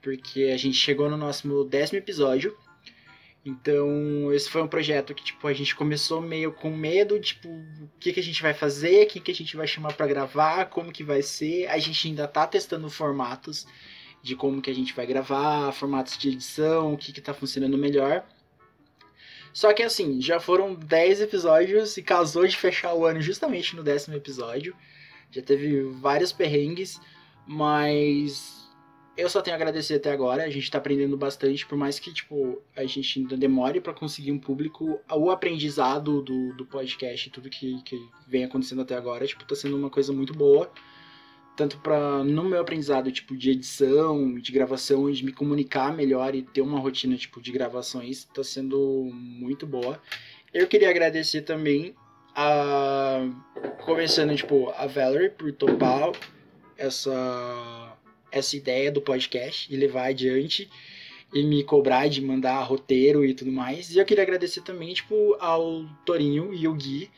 porque a gente chegou no nosso décimo episódio. Então, esse foi um projeto que, tipo, a gente começou meio com medo, tipo, o que, que a gente vai fazer, quem que a gente vai chamar para gravar, como que vai ser. A gente ainda tá testando formatos de como que a gente vai gravar, formatos de edição, o que que tá funcionando melhor. Só que assim, já foram 10 episódios e casou de fechar o ano justamente no décimo episódio. Já teve vários perrengues, Mas eu só tenho a agradecer até agora. A gente tá aprendendo bastante, por mais que, tipo, a gente ainda demore para conseguir um público. O aprendizado do, do podcast e tudo que, que vem acontecendo até agora, tipo, tá sendo uma coisa muito boa. Tanto para no meu aprendizado, tipo, de edição, de gravação, de me comunicar melhor e ter uma rotina, tipo, de gravações, tá sendo muito boa. Eu queria agradecer também a... Começando, tipo, a Valerie por topar essa essa ideia do podcast e levar adiante e me cobrar de mandar roteiro e tudo mais. E eu queria agradecer também, tipo, ao Torinho e o Gui,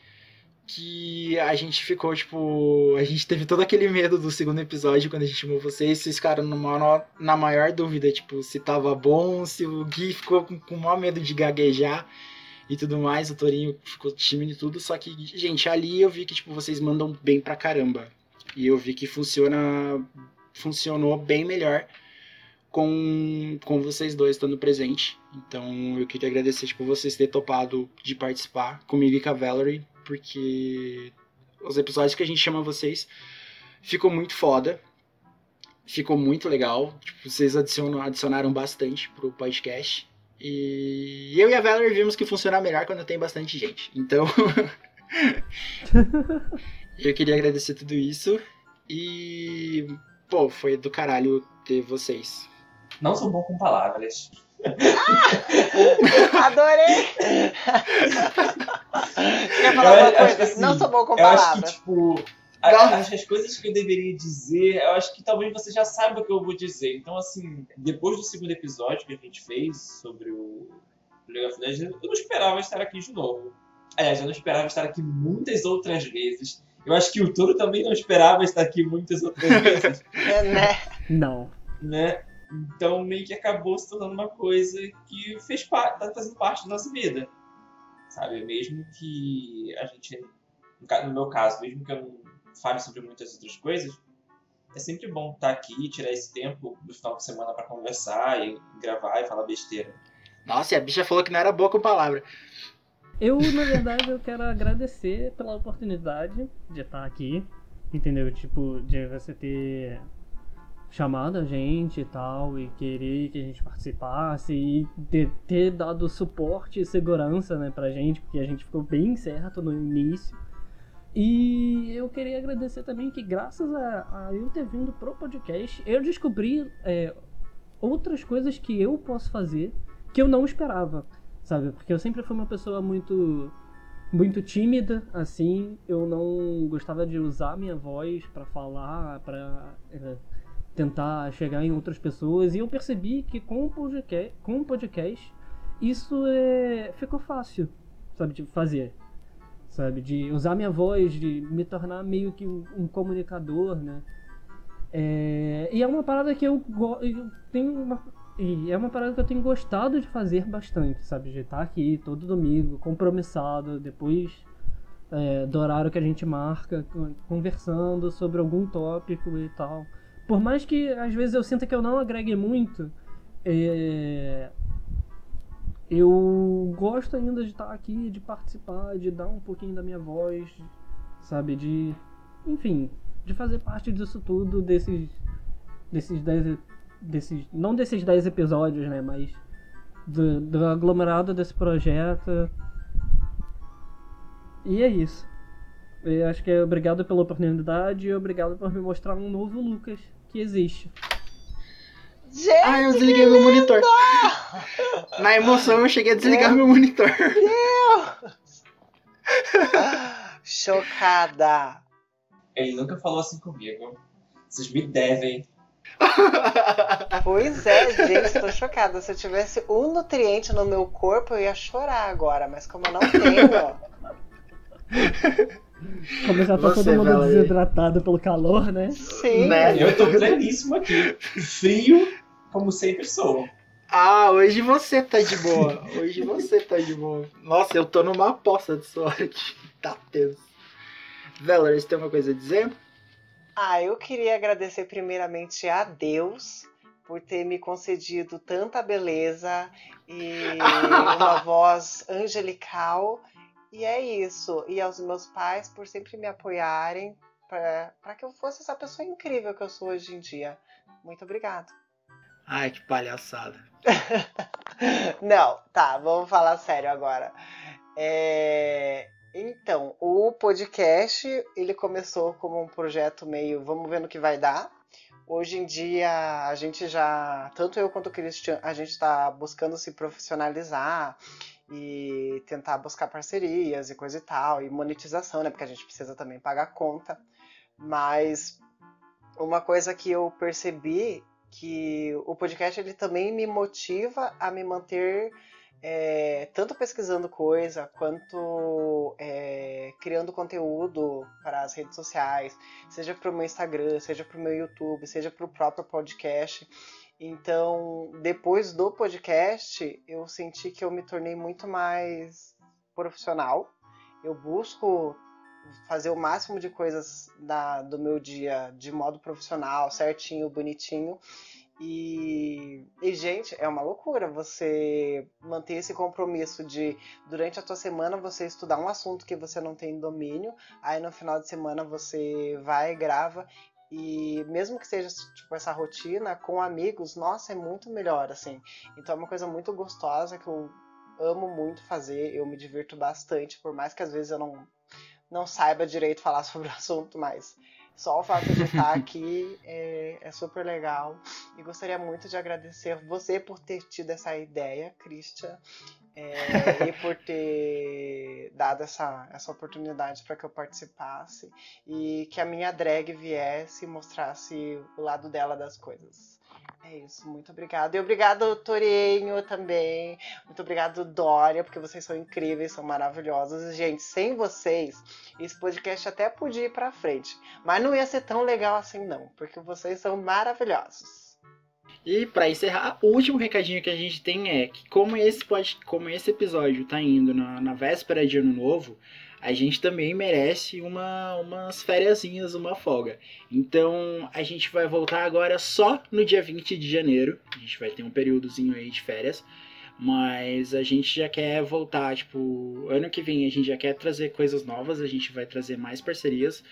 que a gente ficou, tipo, a gente teve todo aquele medo do segundo episódio quando a gente chamou vocês, vocês ficaram numa, na maior dúvida, tipo, se tava bom, se o Gui ficou com, com o maior medo de gaguejar e tudo mais, o Torinho ficou tímido e tudo, só que, gente, ali eu vi que, tipo, vocês mandam bem pra caramba. E eu vi que funciona funcionou bem melhor com, com vocês dois estando presente. Então eu queria agradecer tipo, vocês terem topado de participar comigo e com a Valerie, porque os episódios que a gente chama vocês ficou muito foda. Ficou muito legal. Tipo, vocês adicionam, adicionaram bastante pro podcast. E eu e a Valerie vimos que funciona melhor quando tem bastante gente. Então. eu queria agradecer tudo isso. E pô, foi do caralho ter vocês. Não sou bom com palavras. Ah, adorei! Quer falar uma coisa? Assim, não sou bom com palavras. Eu acho que, tipo, as, as coisas que eu deveria dizer, eu acho que talvez você já saiba o que eu vou dizer. Então, assim, depois do segundo episódio que a gente fez sobre o League of Legends, eu não esperava estar aqui de novo. Aliás, eu não esperava estar aqui muitas outras vezes. Eu acho que o Toro também não esperava estar aqui muitas outras vezes. é, né? Não. Né? Então meio que acabou se tornando uma coisa que fez parte, tá fazendo parte da nossa vida. Sabe? Mesmo que a gente, no meu caso, mesmo que eu não fale sobre muitas outras coisas, é sempre bom estar aqui, tirar esse tempo no final de semana para conversar e gravar e falar besteira. Nossa, e a bicha falou que não era boa com palavra. Eu, na verdade, eu quero agradecer pela oportunidade de estar aqui, entendeu? Tipo, de você ter chamado a gente e tal, e querer que a gente participasse, e ter, ter dado suporte e segurança, né, pra gente, porque a gente ficou bem certo no início. E eu queria agradecer também que, graças a, a eu ter vindo pro podcast, eu descobri é, outras coisas que eu posso fazer que eu não esperava sabe? Porque eu sempre fui uma pessoa muito muito tímida, assim, eu não gostava de usar minha voz para falar, para é, tentar chegar em outras pessoas, e eu percebi que com o podcast, com o podcast isso é, ficou fácil, sabe, de fazer. Sabe, de usar minha voz, de me tornar meio que um, um comunicador, né? É, e é uma parada que eu, eu tenho uma, e é uma parada que eu tenho gostado de fazer bastante, sabe? De estar aqui todo domingo, compromissado, depois é, do horário que a gente marca, conversando sobre algum tópico e tal. Por mais que às vezes eu sinta que eu não agregue muito, é, eu gosto ainda de estar aqui, de participar, de dar um pouquinho da minha voz, sabe? De, enfim, de fazer parte disso tudo, desses, desses dez desses, não desses 10 episódios, né, mas do, do aglomerado desse projeto. E é isso. Eu acho que é obrigado pela oportunidade e obrigado por me mostrar um novo Lucas que existe. Gente, ah, eu desliguei meu monitor. Na emoção eu cheguei a desligar meu, meu monitor. Deus! Chocada. Ele nunca falou assim comigo. Vocês me devem. Pois é, gente, tô chocada. Se eu tivesse um nutriente no meu corpo, eu ia chorar agora, mas como eu não tenho. Como já tá Você, todo mundo Valerie. desidratado pelo calor, né? Sim. Né? Eu tô pleníssimo aqui. Frio, como sempre sou. Ah, hoje você tá de boa. Hoje você tá de boa. Nossa, eu tô numa aposta de suor aqui. Tá tenso. Valerie, você tem alguma coisa a dizer? Ah, eu queria agradecer primeiramente a Deus por ter me concedido tanta beleza e uma voz angelical. E é isso. E aos meus pais por sempre me apoiarem para que eu fosse essa pessoa incrível que eu sou hoje em dia. Muito obrigado. Ai, que palhaçada. Não, tá, vamos falar sério agora. É, então, o podcast, ele começou como um projeto meio, vamos ver no que vai dar. Hoje em dia, a gente já, tanto eu quanto o Christian, a gente está buscando se profissionalizar e tentar buscar parcerias e coisa e tal, e monetização, né? Porque a gente precisa também pagar conta. Mas uma coisa que eu percebi que o podcast ele também me motiva a me manter é, tanto pesquisando coisa quanto é, criando conteúdo para as redes sociais, seja para o meu Instagram, seja para o meu YouTube, seja para o próprio podcast. Então, depois do podcast, eu senti que eu me tornei muito mais profissional. Eu busco fazer o máximo de coisas da, do meu dia de modo profissional, certinho, bonitinho. E, e, gente, é uma loucura você manter esse compromisso de, durante a tua semana, você estudar um assunto que você não tem domínio, aí no final de semana você vai e grava. E mesmo que seja tipo essa rotina com amigos, nossa, é muito melhor assim. Então é uma coisa muito gostosa que eu amo muito fazer, eu me divirto bastante, por mais que às vezes eu não não saiba direito falar sobre o assunto, mas só o fato de estar aqui é, é, super legal. E gostaria muito de agradecer você por ter tido essa ideia, Christian, é, e por ter dado essa, essa oportunidade para que eu participasse e que a minha drag viesse e mostrasse o lado dela das coisas. É isso, muito obrigada. E obrigado, Torinho, também. Muito obrigado, Dória, porque vocês são incríveis, são maravilhosos. Gente, sem vocês, esse podcast até podia ir pra frente. Mas não ia ser tão legal assim, não, porque vocês são maravilhosos. E para encerrar, o último recadinho que a gente tem é que como esse, pode, como esse episódio tá indo na, na véspera de ano novo, a gente também merece uma, umas férias, uma folga. Então a gente vai voltar agora só no dia 20 de janeiro. A gente vai ter um períodozinho aí de férias. Mas a gente já quer voltar, tipo, ano que vem a gente já quer trazer coisas novas, a gente vai trazer mais parcerias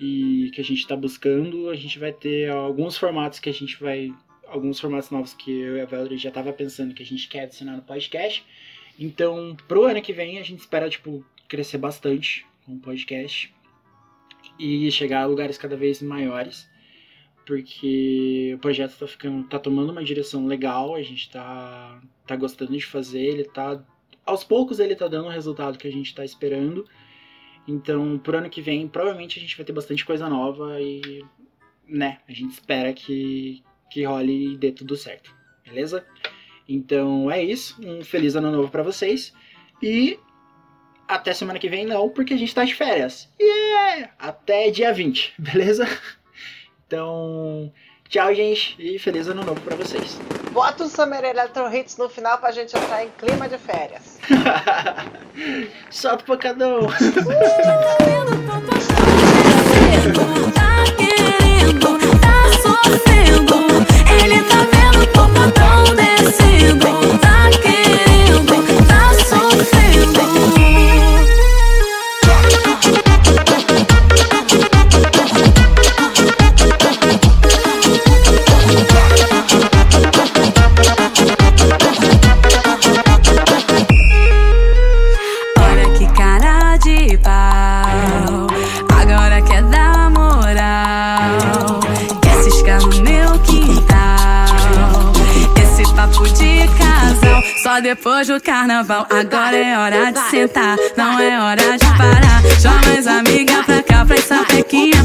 e que a gente está buscando. A gente vai ter alguns formatos que a gente vai. Alguns formatos novos que eu e a Valerie já tava pensando que a gente quer adicionar no podcast. Então, pro ano que vem, a gente espera, tipo, crescer bastante com o podcast e chegar a lugares cada vez maiores, porque o projeto está ficando, tá tomando uma direção legal, a gente tá, tá gostando de fazer, ele tá aos poucos ele tá dando o resultado que a gente está esperando. Então, pro ano que vem, provavelmente a gente vai ter bastante coisa nova e, né, a gente espera que, que role e dê tudo certo, beleza? Então é isso, um feliz ano novo para vocês e até semana que vem não, porque a gente tá de férias. Yeah! Até dia 20, beleza? Então, tchau, gente, e feliz ano novo pra vocês. Bota o Summer Electro Hits no final pra gente entrar em clima de férias. Solta o pancadão. tá querendo, tá sofrendo. Ele tá carnaval. Agora é hora de sentar. Não é hora de parar. Chama as amigas pra cá pra essa pequinha